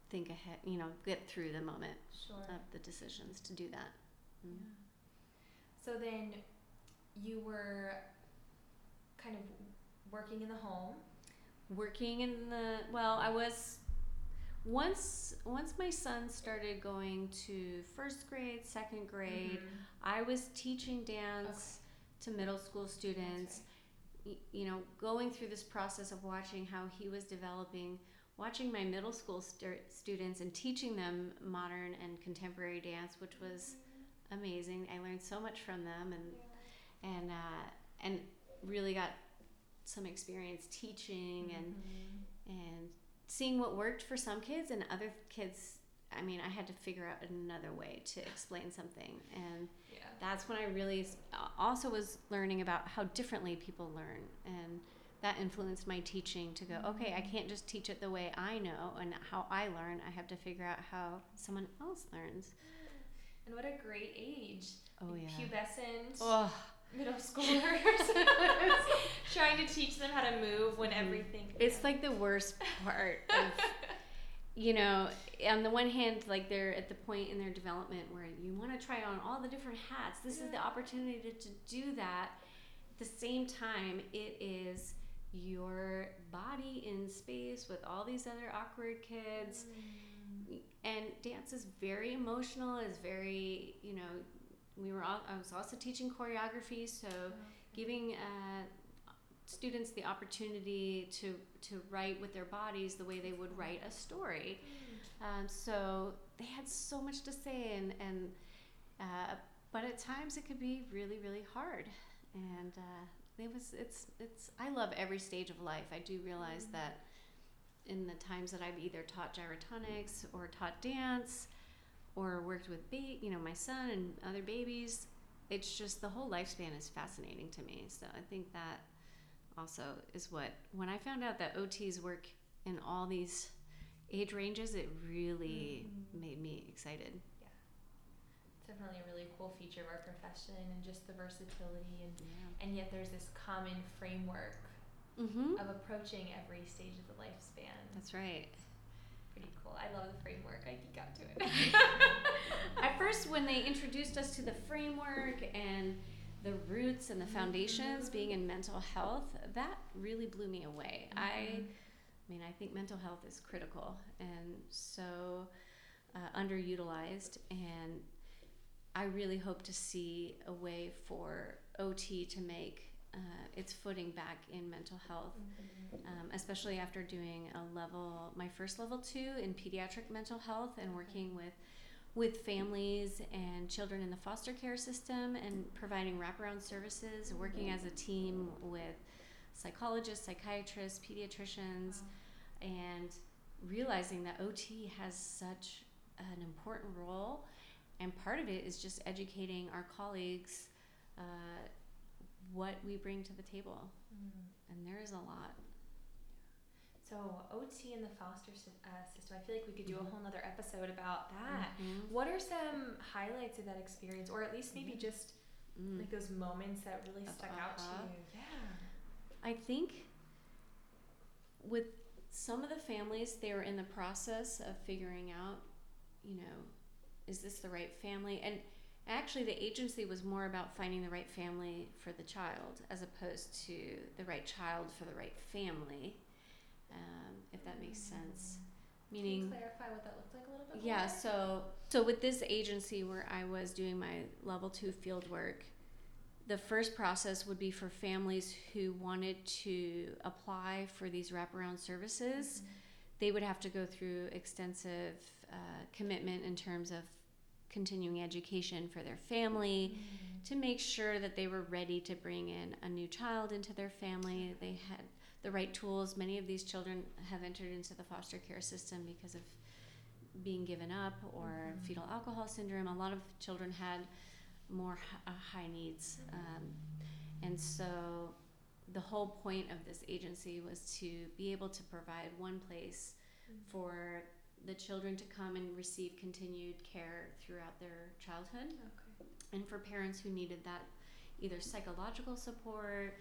think ahead you know get through the moment sure. of the decisions to do that mm. yeah. so then you were kind of working in the home working in the well i was once once my son started going to first grade, second grade, mm-hmm. I was teaching dance okay. to middle school students. Right. You know, going through this process of watching how he was developing, watching my middle school st- students and teaching them modern and contemporary dance, which was amazing. I learned so much from them, and yeah. and uh, and really got some experience teaching and mm-hmm. and seeing what worked for some kids and other kids I mean, I had to figure out another way to explain something. And yeah. that's when I really also was learning about how differently people learn. And that influenced my teaching to go, mm-hmm. okay, I can't just teach it the way I know and how I learn. I have to figure out how someone else learns. And what a great age. Oh, yeah. Pubescent. Oh. Middle schoolers. trying to teach them how to move when mm-hmm. everything. It's like the worst part of, you know, on the one hand, like they're at the point in their development where you want to try on all the different hats. This yeah. is the opportunity to, to do that. At the same time, it is your body in space with all these other awkward kids. Mm. And dance is very emotional, is very, you know, we were all, I was also teaching choreography, so okay. giving uh, students the opportunity to to write with their bodies the way they would write a story. Mm. Um, so they had so much to say, and and uh, but at times it could be really really hard, and uh, it was it's it's I love every stage of life. I do realize mm. that in the times that I've either taught gyrotonics or taught dance or worked with ba- you know my son and other babies it's just the whole lifespan is fascinating to me so i think that also is what when I found out that OTs work in all these age ranges, it really mm-hmm. made me excited. Yeah, it's definitely a really cool feature of our profession and just the versatility and yeah. and yet there's this common framework mm-hmm. of approaching every stage of the lifespan. That's right. Pretty cool. I love the framework. I geek out to it. At first, when they introduced us to the framework and the roots and the foundations mm-hmm. being in mental health that really blew me away mm-hmm. i i mean i think mental health is critical and so uh, underutilized and i really hope to see a way for ot to make uh, its footing back in mental health, mm-hmm. um, especially after doing a level, my first level two in pediatric mental health and working with with families and children in the foster care system and providing wraparound services, working as a team with psychologists, psychiatrists, pediatricians, and realizing that OT has such an important role. And part of it is just educating our colleagues uh, what we bring to the table. Mm. And there is a lot. So OT in the foster uh, system, I feel like we could do a mm-hmm. whole nother episode about that. Mm-hmm. What are some highlights of that experience, or at least maybe mm-hmm. just mm. like those moments that really stuck uh-huh. out to uh-huh. you? Yeah. I think with some of the families, they were in the process of figuring out, you know, is this the right family? And actually, the agency was more about finding the right family for the child as opposed to the right child for the right family um, if that makes sense. Meaning, Can you clarify what that looked like a little bit. Yeah. So, so with this agency where I was doing my level two field work, the first process would be for families who wanted to apply for these wraparound services. Mm-hmm. They would have to go through extensive uh, commitment in terms of continuing education for their family mm-hmm. to make sure that they were ready to bring in a new child into their family. They had the right tools. Many of these children have entered into the foster care system because of being given up or mm-hmm. fetal alcohol syndrome. A lot of children had more uh, high needs. Um, and so the whole point of this agency was to be able to provide one place mm-hmm. for the children to come and receive continued care throughout their childhood. Okay. And for parents who needed that either psychological support,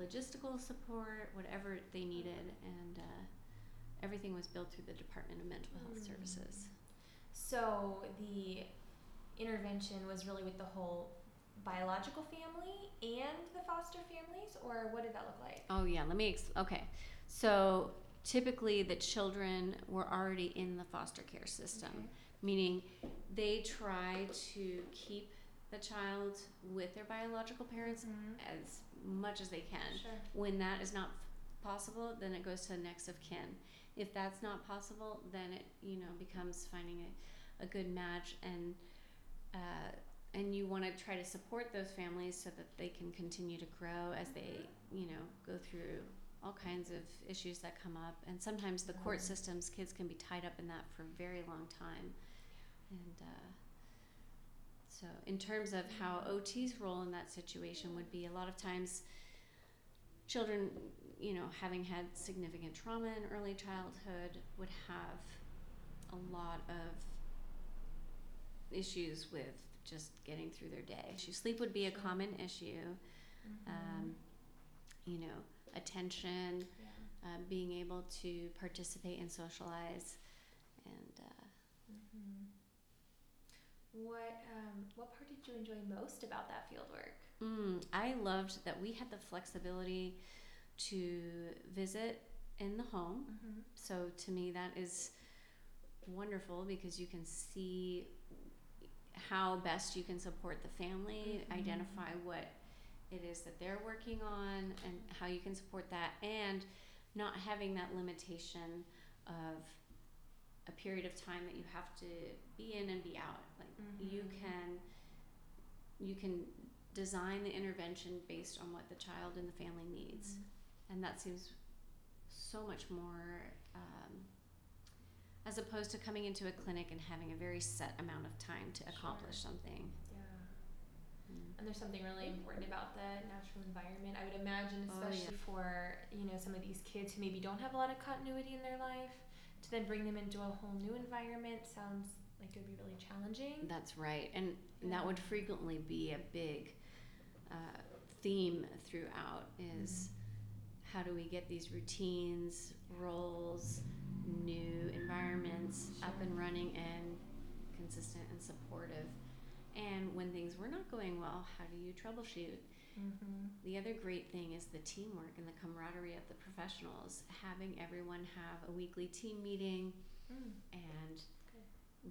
logistical support, whatever they needed, and uh, everything was built through the Department of Mental Health mm. Services. So the intervention was really with the whole biological family and the foster families, or what did that look like? Oh yeah, let me. Ex- okay, so typically the children were already in the foster care system, okay. meaning they try to keep the child with their biological parents mm-hmm. as much as they can. Sure. When that is not possible, then it goes to the next of kin. If that's not possible, then it you know becomes finding a, a good match and uh, and you want to try to support those families so that they can continue to grow as they you know go through all kinds of issues that come up. And sometimes the court mm-hmm. systems kids can be tied up in that for a very long time. And uh, so, in terms of how OT's role in that situation would be, a lot of times children, you know, having had significant trauma in early childhood would have a lot of issues with just getting through their day. Sleep would be a common issue. Mm-hmm. Um, you know, attention, yeah. uh, being able to participate and socialize, and uh, what um, what part did you enjoy most about that field work? Mm, I loved that we had the flexibility to visit in the home. Mm-hmm. So to me, that is wonderful because you can see how best you can support the family, mm-hmm. identify what it is that they're working on, and how you can support that, and not having that limitation of a period of time that you have to be in and be out. Like mm-hmm. you can you can design the intervention based on what the child and the family needs, mm-hmm. and that seems so much more. Um, as opposed to coming into a clinic and having a very set amount of time to accomplish sure. something. Yeah. Mm. And there's something really important about the natural environment. I would imagine, especially oh, yeah. for you know some of these kids who maybe don't have a lot of continuity in their life, to then bring them into a whole new environment sounds like it would be really challenging. That's right, and, and that would frequently be a big uh, theme throughout. Is mm-hmm. how do we get these routines, roles, new environments sure. up and running and consistent and supportive. And when things were not going well, how do you troubleshoot? Mm-hmm. The other great thing is the teamwork and the camaraderie of the professionals. Having everyone have a weekly team meeting mm. and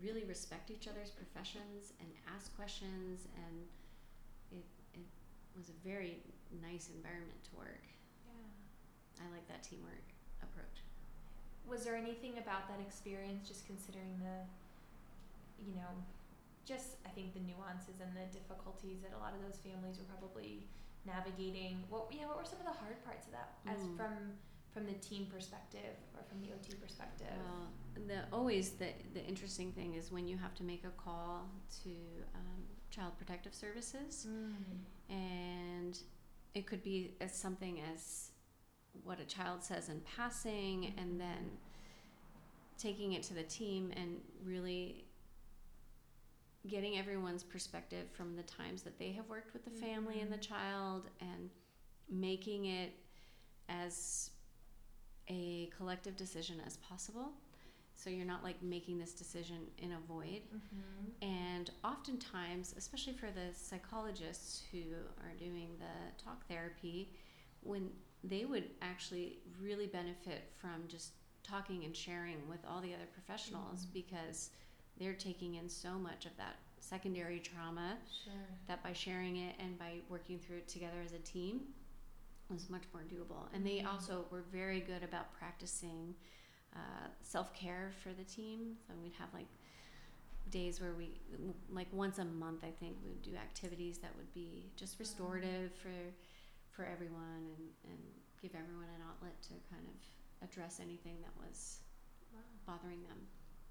really respect each other's professions and ask questions, and it it was a very nice environment to work. Yeah, I like that teamwork approach. Was there anything about that experience, just considering the, you know, just I think the nuances and the difficulties that a lot of those families were probably navigating. What yeah, what were some of the hard parts of that as mm. from from the team perspective or from the OT perspective? Well, the always the the interesting thing is when you have to make a call to um, child protective services mm. and it could be as something as what a child says in passing mm-hmm. and then taking it to the team and really getting everyone's perspective from the times that they have worked with the family and the mm-hmm. child and making it as a collective decision as possible so you're not like making this decision in a void mm-hmm. and oftentimes especially for the psychologists who are doing the talk therapy when they would actually really benefit from just talking and sharing with all the other professionals mm-hmm. because they're taking in so much of that secondary trauma sure. that by sharing it and by working through it together as a team was much more doable. And they mm-hmm. also were very good about practicing uh, self care for the team. So we'd have like days where we, like once a month, I think we would do activities that would be just restorative for for everyone and, and give everyone an outlet to kind of address anything that was wow. bothering them.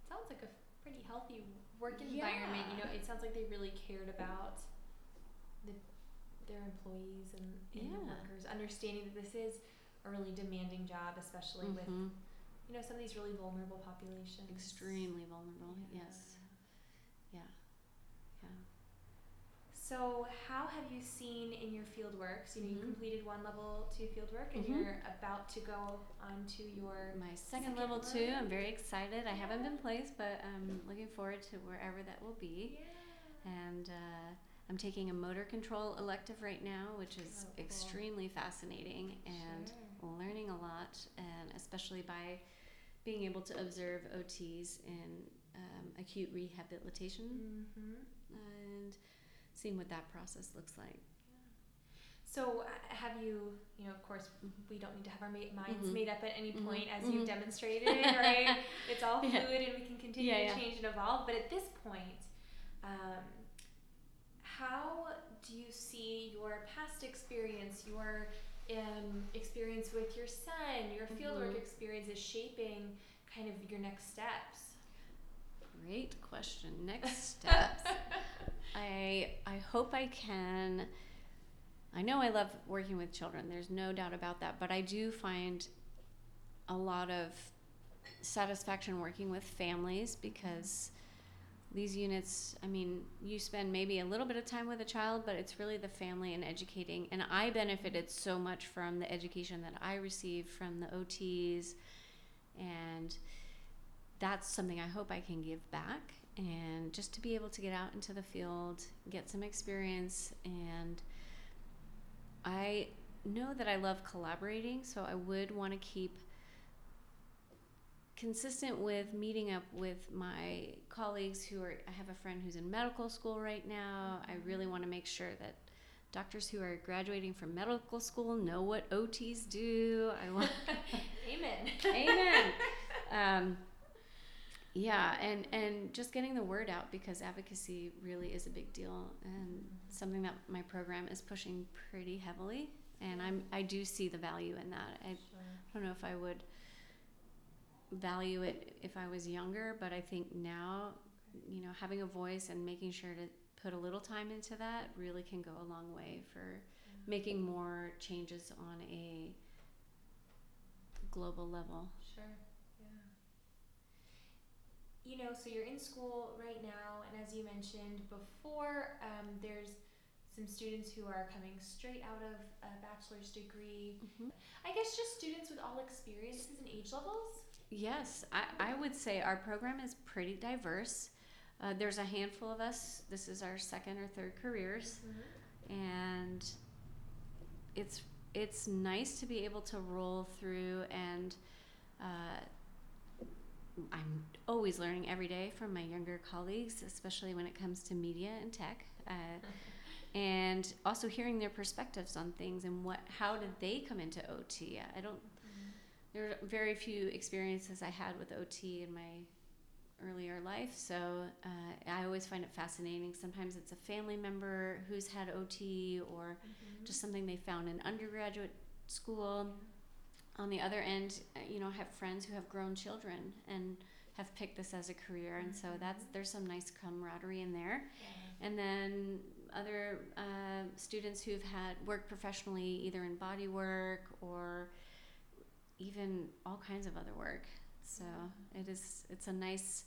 Sounds like a pretty healthy work environment. Yeah. You know, it sounds like they really cared about the their employees and, and yeah. workers, understanding that this is a really demanding job, especially mm-hmm. with you know some of these really vulnerable populations. Extremely vulnerable. Yeah. Yes. Yeah. Yeah. So, how have you seen in your field work? So, you know, mm-hmm. you completed one level two field work, and mm-hmm. you're about to go on to your my second, second level one. two. I'm very excited. Yeah. I haven't been placed, but I'm looking forward to wherever that will be. Yeah. And uh, I'm taking a motor control elective right now, which is oh, cool. extremely fascinating and sure. learning a lot, and especially by being able to observe OTs in um, acute rehabilitation mm-hmm. and seeing what that process looks like. So, uh, have you, you know, of course, we don't need to have our minds mm-hmm. made up at any mm-hmm. point mm-hmm. as you've mm-hmm. demonstrated, right? it's all fluid yeah. and we can continue yeah, to change and evolve. But at this point, um, how do you see your past experience, your um, experience with your son, your fieldwork mm-hmm. experience is shaping kind of your next steps? Great question. Next steps. I I hope I can. I know I love working with children. There's no doubt about that. But I do find a lot of satisfaction working with families because these units, I mean, you spend maybe a little bit of time with a child, but it's really the family and educating. And I benefited so much from the education that I received from the OTs. And that's something I hope I can give back. And just to be able to get out into the field, get some experience. And I know that I love collaborating, so I would want to keep consistent with meeting up with my colleagues who are I have a friend who's in medical school right now. I really want to make sure that doctors who are graduating from medical school know what OTs do. I want Amen. Amen. Um, yeah, and and just getting the word out because advocacy really is a big deal and something that my program is pushing pretty heavily and I'm I do see the value in that. I, sure. I don't know if I would value it if I was younger, but I think now, you know, having a voice and making sure to put a little time into that really can go a long way for making more changes on a global level. Sure. You know, so you're in school right now, and as you mentioned before, um, there's some students who are coming straight out of a bachelor's degree. Mm-hmm. I guess just students with all experiences and age levels. Yes, I, I would say our program is pretty diverse. Uh, there's a handful of us. This is our second or third careers, mm-hmm. and it's it's nice to be able to roll through and. Uh, I'm always learning every day from my younger colleagues, especially when it comes to media and tech, uh, and also hearing their perspectives on things and what how did they come into OT. I don't there are very few experiences I had with OT in my earlier life, so uh, I always find it fascinating. Sometimes it's a family member who's had OT or mm-hmm. just something they found in undergraduate school. On the other end, uh, you know, I have friends who have grown children and have picked this as a career, and so that's mm-hmm. there's some nice camaraderie in there. Yeah and then other uh, students who've had worked professionally either in body work or even all kinds of other work. So it is it's a nice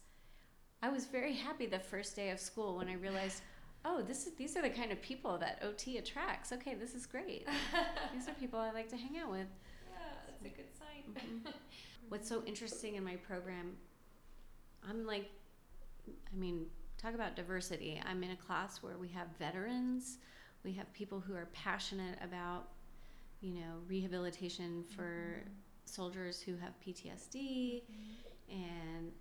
I was very happy the first day of school when I realized, oh, this is these are the kind of people that OT attracts. Okay, this is great. these are people I like to hang out with. That's a good sign. Mm-hmm. What's so interesting in my program, I'm like, I mean, talk about diversity. I'm in a class where we have veterans, we have people who are passionate about, you know, rehabilitation for mm-hmm. soldiers who have PTSD, mm-hmm. and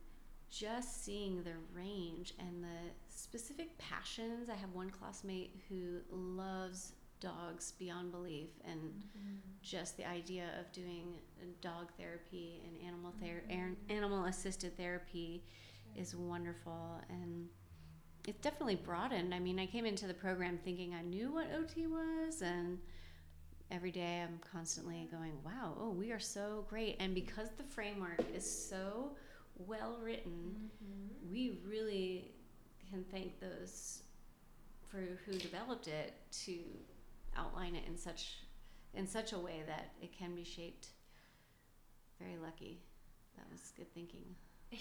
just seeing the range and the specific passions. I have one classmate who loves dogs beyond belief and mm-hmm. just the idea of doing dog therapy and animal ther- mm-hmm. animal assisted therapy sure. is wonderful and it's definitely broadened. I mean, I came into the program thinking I knew what OT was and every day I'm constantly going, "Wow, oh, we are so great." And because the framework is so well written, mm-hmm. we really can thank those for who developed it to outline it in such in such a way that it can be shaped. Very lucky. That was good thinking. you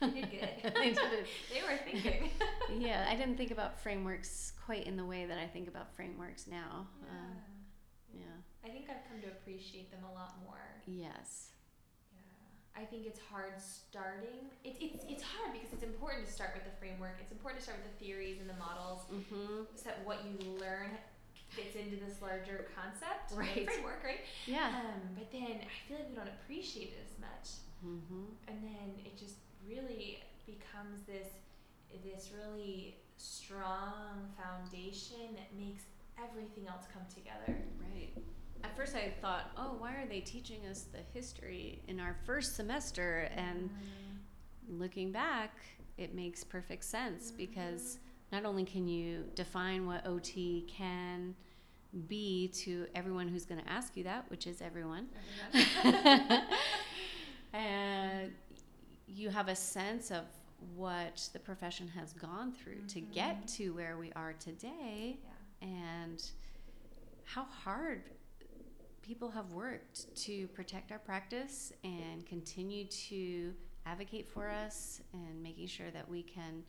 did good. they, they were thinking. yeah, I didn't think about frameworks quite in the way that I think about frameworks now. Yeah. Uh, yeah. I think I've come to appreciate them a lot more. Yes. Yeah. I think it's hard starting. It, it's it's hard because it's important to start with the framework. It's important to start with the theories and the models, mm-hmm. so that what you learn fits into this larger concept, right? Framework, right? Yeah. Um, but then I feel like we don't appreciate it as much, mm-hmm. and then it just really becomes this this really strong foundation that makes everything else come together. Right at first I thought, oh, why are they teaching us the history in our first semester? And mm-hmm. looking back, it makes perfect sense mm-hmm. because not only can you define what OT can be to everyone who's going to ask you that, which is everyone, and you have a sense of what the profession has gone through mm-hmm. to get to where we are today yeah. and how hard people have worked to protect our practice and continue to advocate for us and making sure that we can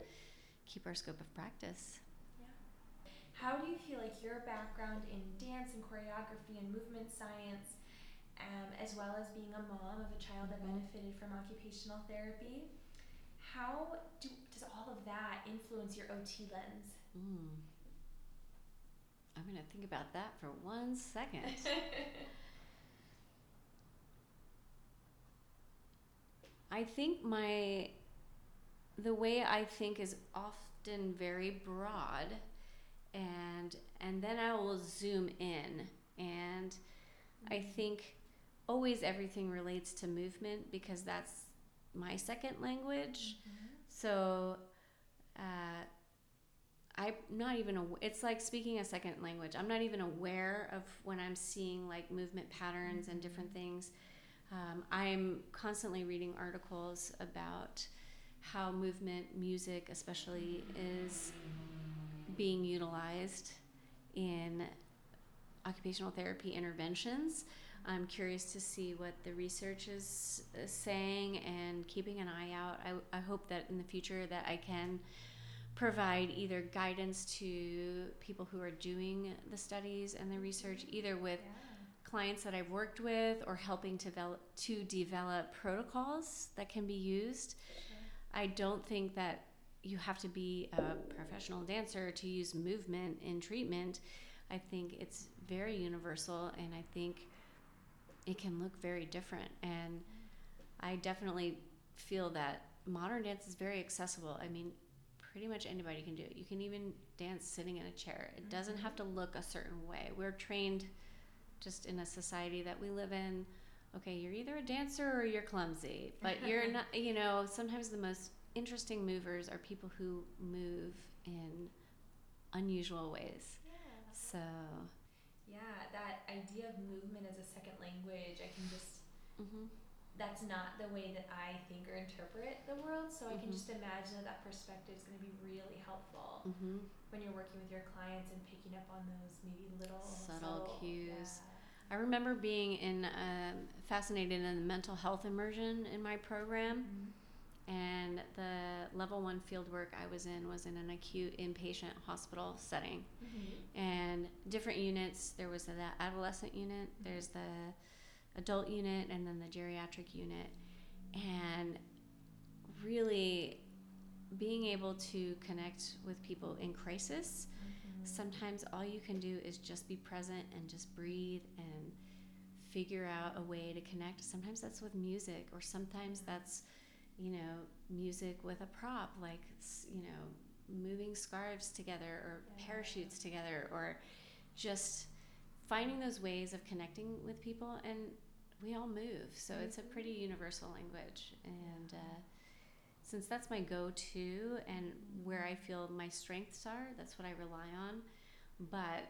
keep our scope of practice. Yeah. How do you feel like your background in dance and choreography and movement science, um, as well as being a mom of a child that benefited from occupational therapy, how do, does all of that influence your OT lens? Mm. I'm going to think about that for one second. I think my the way I think is often very broad and and then I will zoom in and mm-hmm. I think always everything relates to movement because that's my second language. Mm-hmm. So uh, I'm not even aware. It's like speaking a second language. I'm not even aware of when I'm seeing like movement patterns mm-hmm. and different things. Um, I'm constantly reading articles about how movement music, especially, is being utilized in occupational therapy interventions. I'm curious to see what the research is saying and keeping an eye out. I, I hope that in the future that I can provide either guidance to people who are doing the studies and the research, either with yeah. clients that I've worked with or helping to develop, to develop protocols that can be used. Sure. I don't think that you have to be a professional dancer to use movement in treatment. I think it's very universal and I think it can look very different. And I definitely feel that modern dance is very accessible. I mean, pretty much anybody can do it. You can even dance sitting in a chair. It doesn't mm-hmm. have to look a certain way. We're trained just in a society that we live in. Okay, you're either a dancer or you're clumsy, but you're not, you know, sometimes the most interesting movers are people who move in unusual ways. Yeah. So, yeah, that idea of movement as a second language, I can just mm-hmm that's not the way that I think or interpret the world. So mm-hmm. I can mm-hmm. just imagine that that perspective is going to be really helpful. Mm-hmm. when you're working with your clients and picking up on those maybe little subtle, subtle cues. Yeah. I remember being in um, fascinated in the mental health immersion in my program. Mm-hmm and the level one field work I was in was in an acute inpatient hospital setting. Mm-hmm. And different units there was the adolescent unit, there's the adult unit, and then the geriatric unit. And really being able to connect with people in crisis, mm-hmm. Sometimes all you can do is just be present and just breathe and figure out a way to connect. Sometimes that's with music, or sometimes that's you know, music with a prop, like, you know, moving scarves together or yeah. parachutes together or just finding those ways of connecting with people. And we all move. So mm-hmm. it's a pretty universal language. And uh, since that's my go to and where I feel my strengths are, that's what I rely on. But,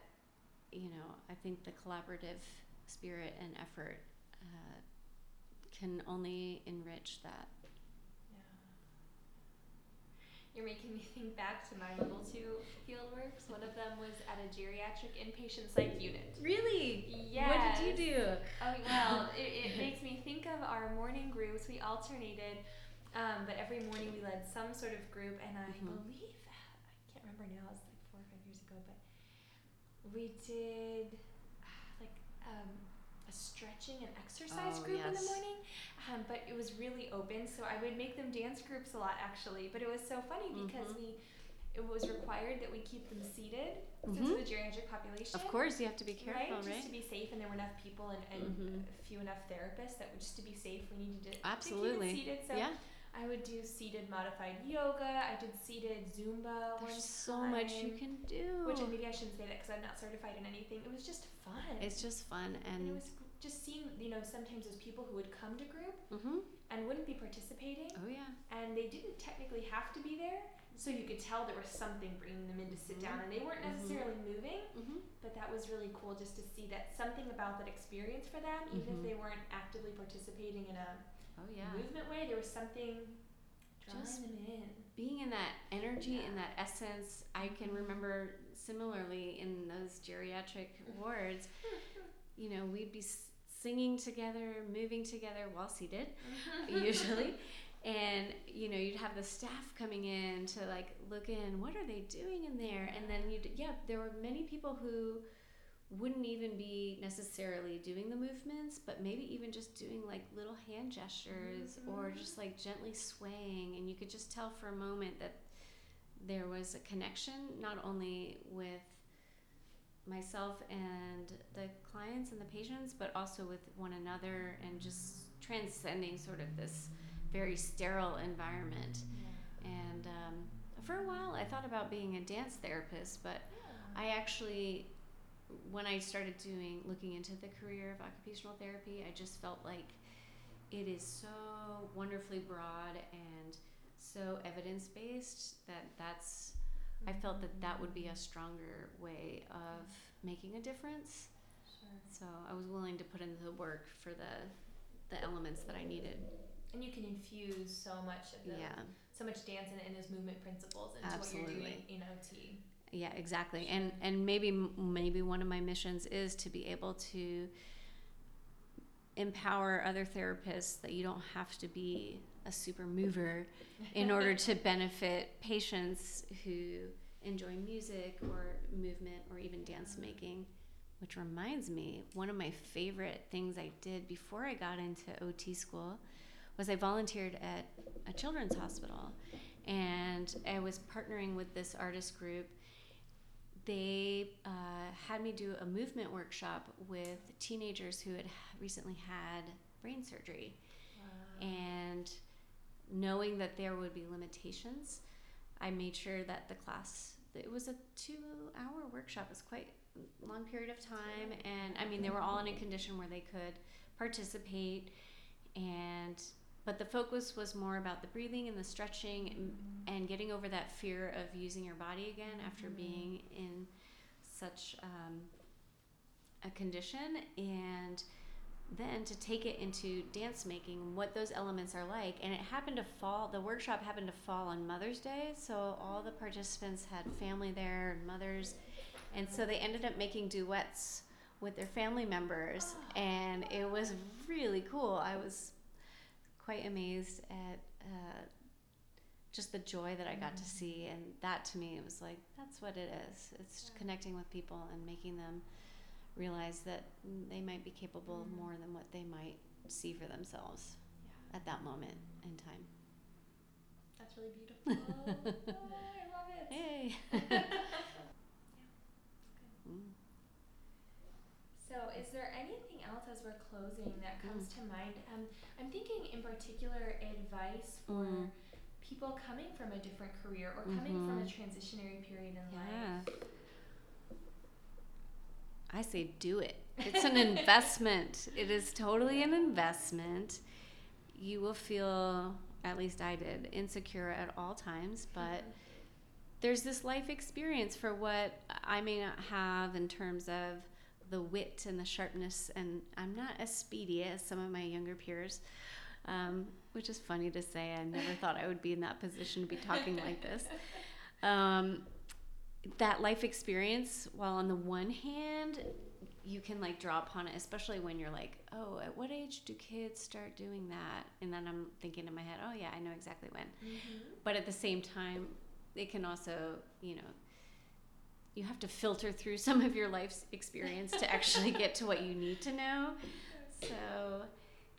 you know, I think the collaborative spirit and effort uh, can only enrich that you're making me think back to my level two fieldworks. One of them was at a geriatric inpatient psych unit. Really? Yeah. What did you do? Oh, well, it, it makes me think of our morning groups. We alternated, um, but every morning we led some sort of group, and I mm-hmm. believe, I can't remember now, it was like four or five years ago, but we did like um, a stretching and exercise oh, group yes. in the morning um, but it was really open. So I would make them dance groups a lot actually. But it was so funny because mm-hmm. we it was required that we keep them seated mm-hmm. since the geriatric population. Of course, you have to be careful, right? right? Just to be safe, and there were enough people and, and mm-hmm. few enough therapists that just to be safe, we needed to, absolutely to keep it seated. So yeah. I would do seated modified yoga. I did seated Zumba. There's so time, much you can do. Which maybe I shouldn't say that because I'm not certified in anything. It was just fun. It's just fun, and, and it was just seeing, you know, sometimes those people who would come to group mm-hmm. and wouldn't be participating. Oh yeah. And they didn't technically have to be there, so you could tell there was something bringing them in to sit mm-hmm. down, and they weren't mm-hmm. necessarily mm-hmm. moving. But that was really cool just to see that something about that experience for them, even if mm-hmm. they weren't actively participating in a oh yeah movement way, there was something drawing just them in. Being in that energy, yeah. in that essence, I can remember similarly in those geriatric wards. you know, we'd be singing together, moving together while seated, usually. And you know, you'd have the staff coming in to like look in, what are they doing in there? And then you'd, yeah, there were many people who wouldn't even be necessarily doing the movements, but maybe even just doing like little hand gestures mm-hmm. or just like gently swaying. And you could just tell for a moment that there was a connection, not only with myself and the clients and the patients, but also with one another and just transcending sort of this very sterile environment. Yeah. And um, for a while, I thought about being a dance therapist, but yeah. I actually, when I started doing looking into the career of occupational therapy, I just felt like it is so wonderfully broad and so evidence based that that's I felt that that would be a stronger way of making a difference. Sure. So I was willing to put in the work for the the elements that I needed. And you can infuse so much of the yeah. so much dance and, and those movement principles into Absolutely. what you're doing in OT. Yeah, exactly. And and maybe maybe one of my missions is to be able to empower other therapists that you don't have to be a super mover in order to benefit patients who enjoy music or movement or even dance making. Which reminds me, one of my favorite things I did before I got into OT school was I volunteered at a children's hospital and I was partnering with this artist group. They uh, had me do a movement workshop with teenagers who had recently had brain surgery. Wow. And knowing that there would be limitations, I made sure that the class it was a two hour workshop. It was quite a long period of time, and I mean they were all in a condition where they could participate, and but the focus was more about the breathing and the stretching and, and getting over that fear of using your body again after mm-hmm. being in such um, a condition and then to take it into dance making, what those elements are like. And it happened to fall, the workshop happened to fall on Mother's Day. So all the participants had family there and mothers. And so they ended up making duets with their family members. And it was really cool. I was quite amazed at uh, just the joy that I got to see. And that to me, it was like, that's what it is. It's connecting with people and making them realize that they might be capable mm-hmm. of more than what they might see for themselves yeah. at that moment in time. That's really beautiful. oh, I love it. Hey. yeah. Mm. So, is there anything else as we're closing that comes mm. to mind? Um, I'm thinking in particular advice for mm. people coming from a different career or coming mm-hmm. from a transitionary period in yeah. life I say do it. It's an investment. It is totally an investment. You will feel, at least I did, insecure at all times, but mm-hmm. there's this life experience for what I may not have in terms of the wit and the sharpness, and I'm not as speedy as some of my younger peers. Um, which is funny to say. I never thought I would be in that position to be talking like this. Um, that life experience, while on the one hand, you can like draw upon it, especially when you're like, oh, at what age do kids start doing that? And then I'm thinking in my head, oh, yeah, I know exactly when. Mm-hmm. But at the same time, it can also, you know, you have to filter through some of your life's experience to actually get to what you need to know. So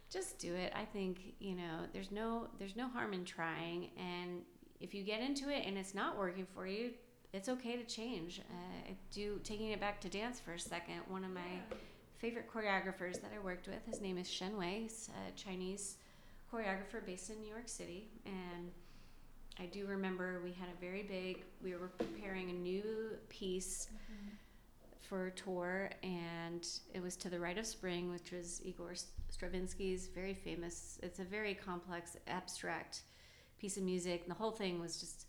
just do it. I think, you know, there's no there's no harm in trying and if you get into it and it's not working for you, it's okay to change. Uh, I do taking it back to dance for a second. One of my yeah. favorite choreographers that I worked with, his name is Shen Wei, he's a Chinese choreographer based in New York City, and I do remember we had a very big. We were preparing a new piece. Mm-hmm. For a tour, and it was to the Rite of Spring, which was Igor Stravinsky's very famous. It's a very complex, abstract piece of music. And the whole thing was just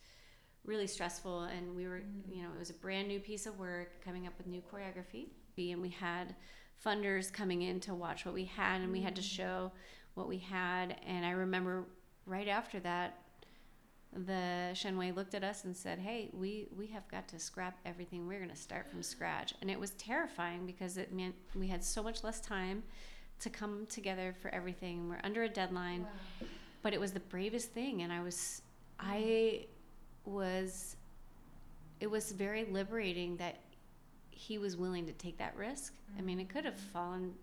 really stressful and we were mm. you know it was a brand new piece of work coming up with new choreography and we had funders coming in to watch what we had and we had to mm. show what we had and i remember right after that the Shen Wei looked at us and said, "Hey, we we have got to scrap everything. We're going to start from scratch." And it was terrifying because it meant we had so much less time to come together for everything. We're under a deadline, wow. but it was the bravest thing, and I was I was it was very liberating that he was willing to take that risk. Mm-hmm. I mean, it could have mm-hmm. fallen,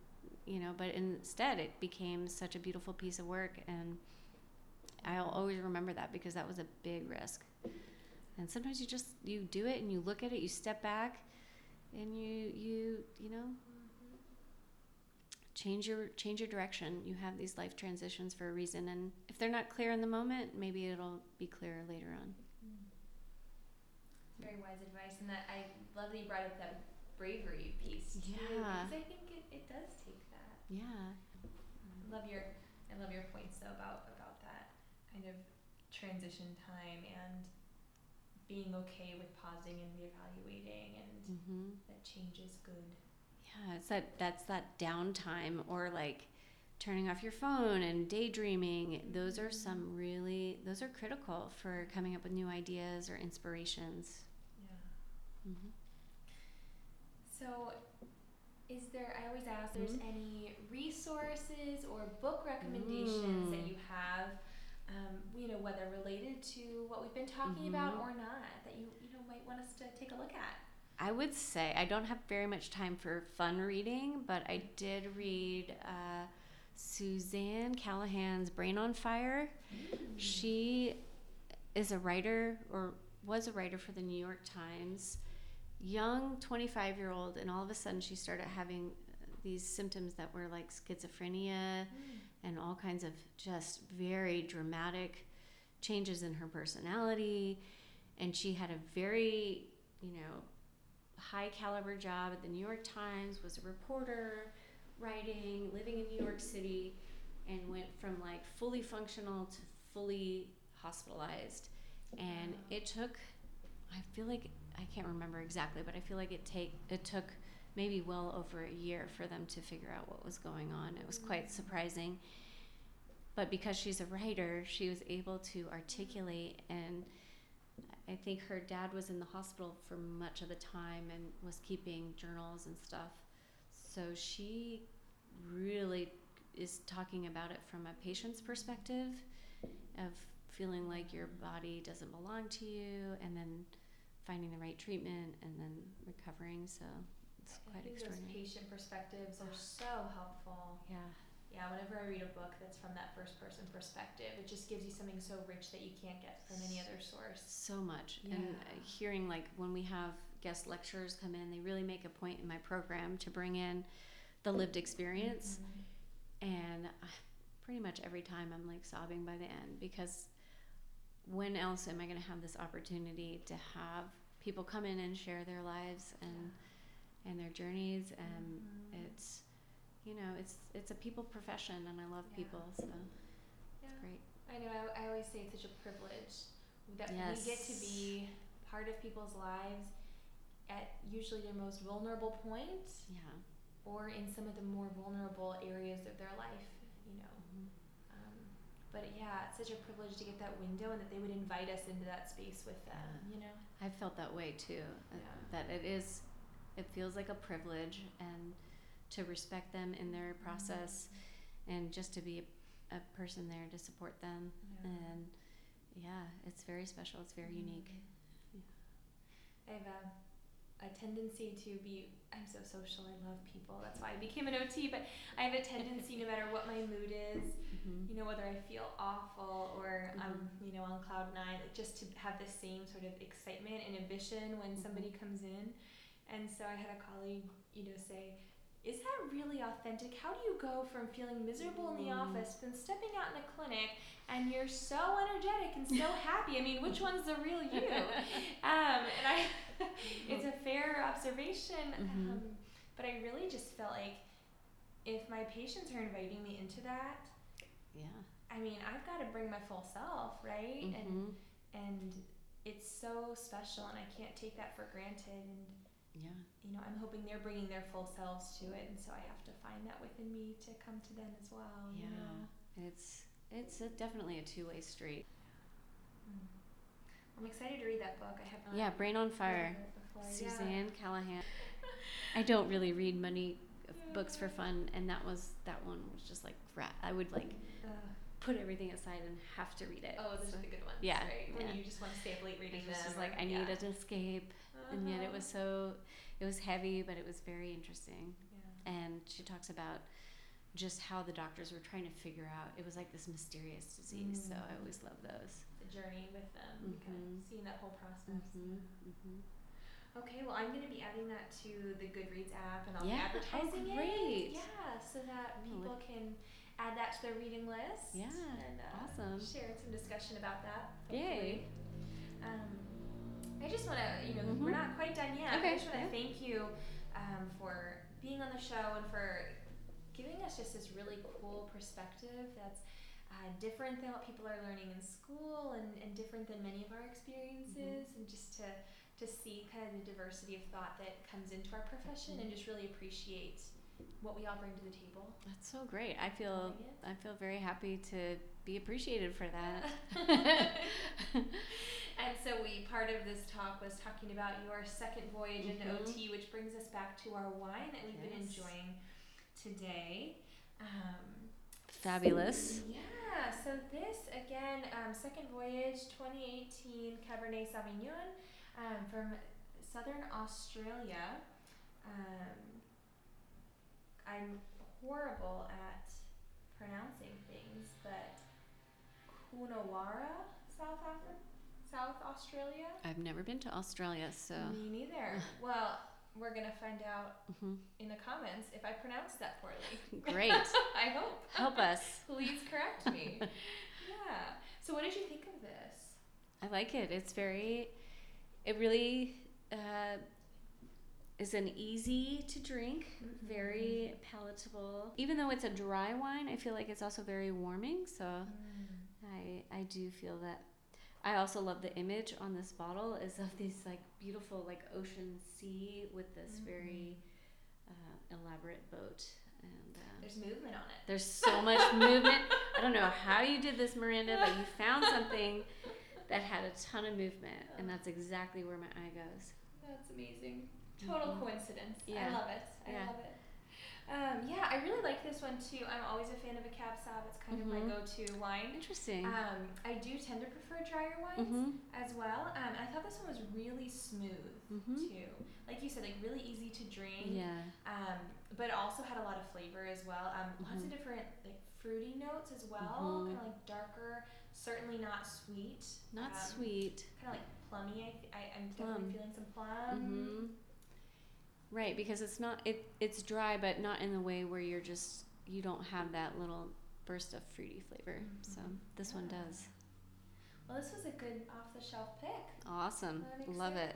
you know, but instead it became such a beautiful piece of work and I'll always remember that because that was a big risk. And sometimes you just you do it and you look at it, you step back and you you you know change your change your direction. You have these life transitions for a reason and if they're not clear in the moment, maybe it'll be clearer later on very wise advice, and that I love that you brought up that bravery piece too. Yeah. Because I think it, it does take that. Yeah. I love your I love your points though about about that kind of transition time and being okay with pausing and reevaluating and mm-hmm. that change is good. Yeah, it's that that's that downtime or like turning off your phone and daydreaming those are mm-hmm. some really those are critical for coming up with new ideas or inspirations Mm-hmm. So, is there, I always ask, mm-hmm. there's any resources or book recommendations mm. that you have, um, you know, whether related to what we've been talking mm-hmm. about or not, that you, you know, might want us to take a look at? I would say I don't have very much time for fun reading, but I did read uh, Susannah Cahalan's Brain on Fire. Mm. She is a writer or was a writer for the New York Times young 25 year old and all of a sudden she started having these symptoms that were like schizophrenia mm. And all kinds of just very dramatic changes in her personality. And she had a very you know high caliber job at the new york times was a reporter writing living in new york city and went from like fully functional to fully hospitalized. And it took i feel like I can't remember exactly, but I feel like it take it took maybe well over a year for them to figure out what was going on. It was quite Mm. surprising. But because she's a writer, she was able to articulate and I think her dad was in the hospital for much of the time and was keeping journals and stuff. So she really is talking about it from a patient's perspective of feeling like your body doesn't belong to you and then finding the right treatment and then recovering. So it's quite think those patient perspectives are so helpful. Yeah. Yeah, whenever I read a book that's from that first person perspective, it just gives you something so rich that you can't get from any other source. so much and uh, Yeah. hearing like when we have guest lecturers come in they really make a point in my program to bring in the lived experience Mm-hmm. and I, pretty much every time i'm like sobbing by the end because when else am i going to have this opportunity to have people come in and share their lives and and their journeys and Mhm. it's you know it's it's a people profession and i love Yeah. people so Yeah. great I know. I, I always say it's such a privilege that we get to be part of people's lives at usually their most vulnerable point yeah or in some of the more vulnerable areas of their life, you know. Um, but yeah, it's such a privilege to get that window and that they would invite us into that space with them, Yeah. you know. I've felt that way too. uh, Yeah. That it is, it feels like a privilege, and to respect them in their process, and just to be a, a person there to support them, Yeah. and yeah, it's very special. It's very unique. Mhm. I have a, a tendency to be. I'm so social. I love people. That's why I became an OT. But I have a tendency, no matter what my mood is, Mm-hmm. you know, whether I feel awful or I'm, Mhm. you know, on cloud nine, just to have the same sort of excitement and ambition when Mhm. somebody comes in. And so I had a colleague, you know, say, "Is that really authentic? How do you go from feeling miserable in the Mm. office, then stepping out in the clinic, and you're so energetic and so happy? I mean, which one's the real you?" Um, and I, it's a fair observation. Mhm. Um, but I really just felt like if my patients are inviting me into that, Yeah. I mean, I've got to bring my full self, right? And Mm-hmm. and it's so special, and I can't take that for granted. And Yeah. you know, I'm hoping they're bringing their full selves to it, and so I have to find that within me to come to them as well. You Yeah. It's it's a, definitely a two way street. Mm. I'm excited to read that book. I have not. Yeah. Brain on Fire. before. Yeah. Susannah Cahalan. I don't really read money books for fun, and that was that one was just like. I would like Ugh. put everything aside and have to read it. oh, those So are the good ones. yeah, Right? When you just want to stay up late reading them. just or- like I yeah. needed an escape, and yet it Uh-huh. was so it was heavy, but it was very interesting. Yeah. And she talks about just how the doctors were trying to figure out it was like this mysterious disease. So I Mm. always love those. The journey with them, and kind of seeing that whole process. Mm-hmm. Mm-hmm. Okay, well, I'm going to be adding that to the Goodreads app, and I'll Yeah, be oh, advertising great. it. Yeah, so that Oh, people can add that to their reading list. Yeah, and uh, awesome. Share some discussion about that. Yay. Um, I just want to, you know, we're Mhm. not quite done yet. Okay, I just want to yeah. thank you um, for being on the show and for giving us just this really cool perspective that's uh, different than what people are learning in school and, and different than many of our experiences Mm-hmm. and just to to see kind of the diversity of thought that comes into our profession and just really appreciate what we all bring to the table. That's so great. I feel I feel very happy to be appreciated for that. and so we part of this talk was talking about your second voyage into Mhm. OT, which brings us back to our wine that we've been enjoying today. Um, Fabulous. yeah, so this again, um, second voyage 2018 Cabernet Sauvignon um, from southern Australia. Um, I'm horrible at pronouncing things, but Coonawarra, South Africa, South Australia. I've never been to Australia, so Me neither. well, we're gonna find out hmm in the comments if I pronounced that poorly. great. I hope. Help us. Please correct me. yeah. So, what did you think of this? I like it. It's very, it really uh, is an easy to drink, Mhm. very palatable. Even though it's a dry wine, I feel like it's also very warming. So I I do feel that. I also love the image on this bottle is of this like beautiful like ocean sea with this very uh, elaborate boat. And uh, there's movement on it. There's so much movement. I don't know how you did this, Miranda, but you found something that had a ton of movement, and that's exactly where my eye goes. That's amazing. Total mm-hmm. coincidence. Yeah. I love it. I yeah. love it. Um, yeah, I really like this one too. I'm always a fan of a Cab Sauv. It's kind mm-hmm. of my mm-hmm. go-to wine. Interesting. Um, I do tend to prefer drier wines mm-hmm. as well. Um, I thought this one was really smooth mm-hmm. too. Like you said, like really easy to drink. Yeah. Um, but also had a lot of flavor as well. Um, lots of mm-hmm. different like fruity notes as well. Kind of like darker. Certainly not sweet. Not um, sweet. Kind of like plummy. I I, am definitely feeling some plum. Right, because it's not it it's dry, but not in the way where you're just you don't have that little burst of fruity flavor. Mm-hmm. So this yeah. one does. Well, this was a good off the shelf pick. Awesome, love it. it.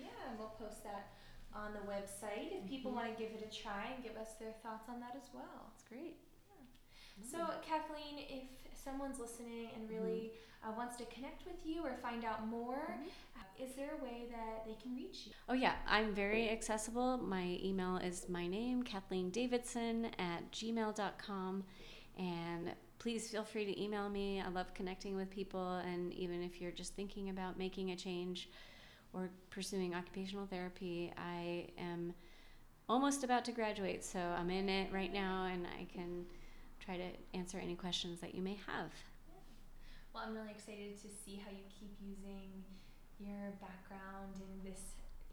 Yeah, and we'll post that on the website if people mm-hmm. want to give it a try and give us their thoughts on that as well. It's great. Yeah. So, Kathleen, if someone's listening and really mm-hmm. Uh, wants to connect with you or find out more, mm-hmm. uh, is there a way that they can reach you? Oh, yeah, I'm very accessible. My email is my name, Kathleen Davidson at gmail.com. And please feel free to email me. I love connecting with people. And even if you're just thinking about making a change or pursuing occupational therapy, I am almost about to graduate. So I'm in it right now and I can try to answer any questions that you may have. Well, I'm really excited to see how you keep using your background in this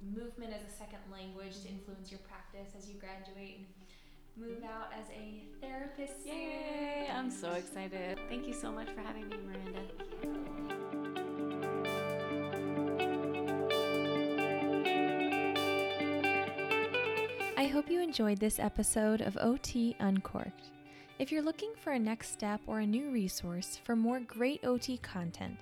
movement as a second language to influence your practice as you graduate and move out as a therapist. Yay! I'm so excited. Thank you so much for having me, Miranda. I hope you enjoyed this episode of OT Uncorked. If you're looking for a next step or a new resource for more great OT content,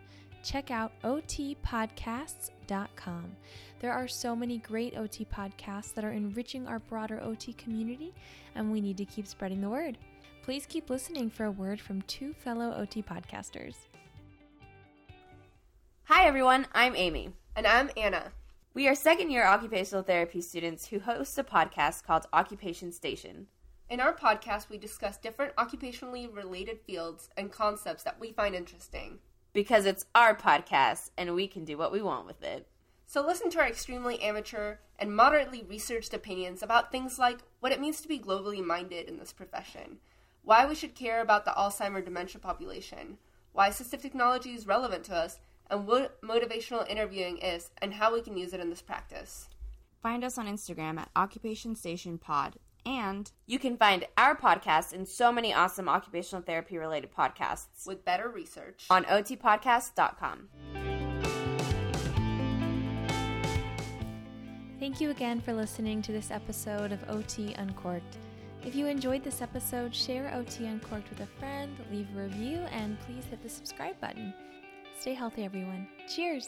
check out otpodcasts.com. There are so many great OT podcasts that are enriching our broader OT community, and we need to keep spreading the word. Please keep listening for a word from two fellow OT podcasters. Hi, everyone. I'm Amy. And I'm Anna. We are second year occupational therapy students who host a podcast called Occupation Station. In our podcast, we discuss different occupationally related fields and concepts that we find interesting. Because it's our podcast and we can do what we want with it. So listen to our extremely amateur and moderately researched opinions about things like what it means to be globally minded in this profession, why we should care about the Alzheimer dementia population, why assistive technology is relevant to us, and what motivational interviewing is and how we can use it in this practice. Find us on Instagram at Occupation Station Pod and you can find our podcast and so many awesome occupational therapy related podcasts with better research on otpodcast.com. Thank you again for listening to this episode of OT Uncorked. If you enjoyed this episode, share OT Uncorked with a friend, leave a review, and please hit the subscribe button. Stay healthy, everyone. Cheers!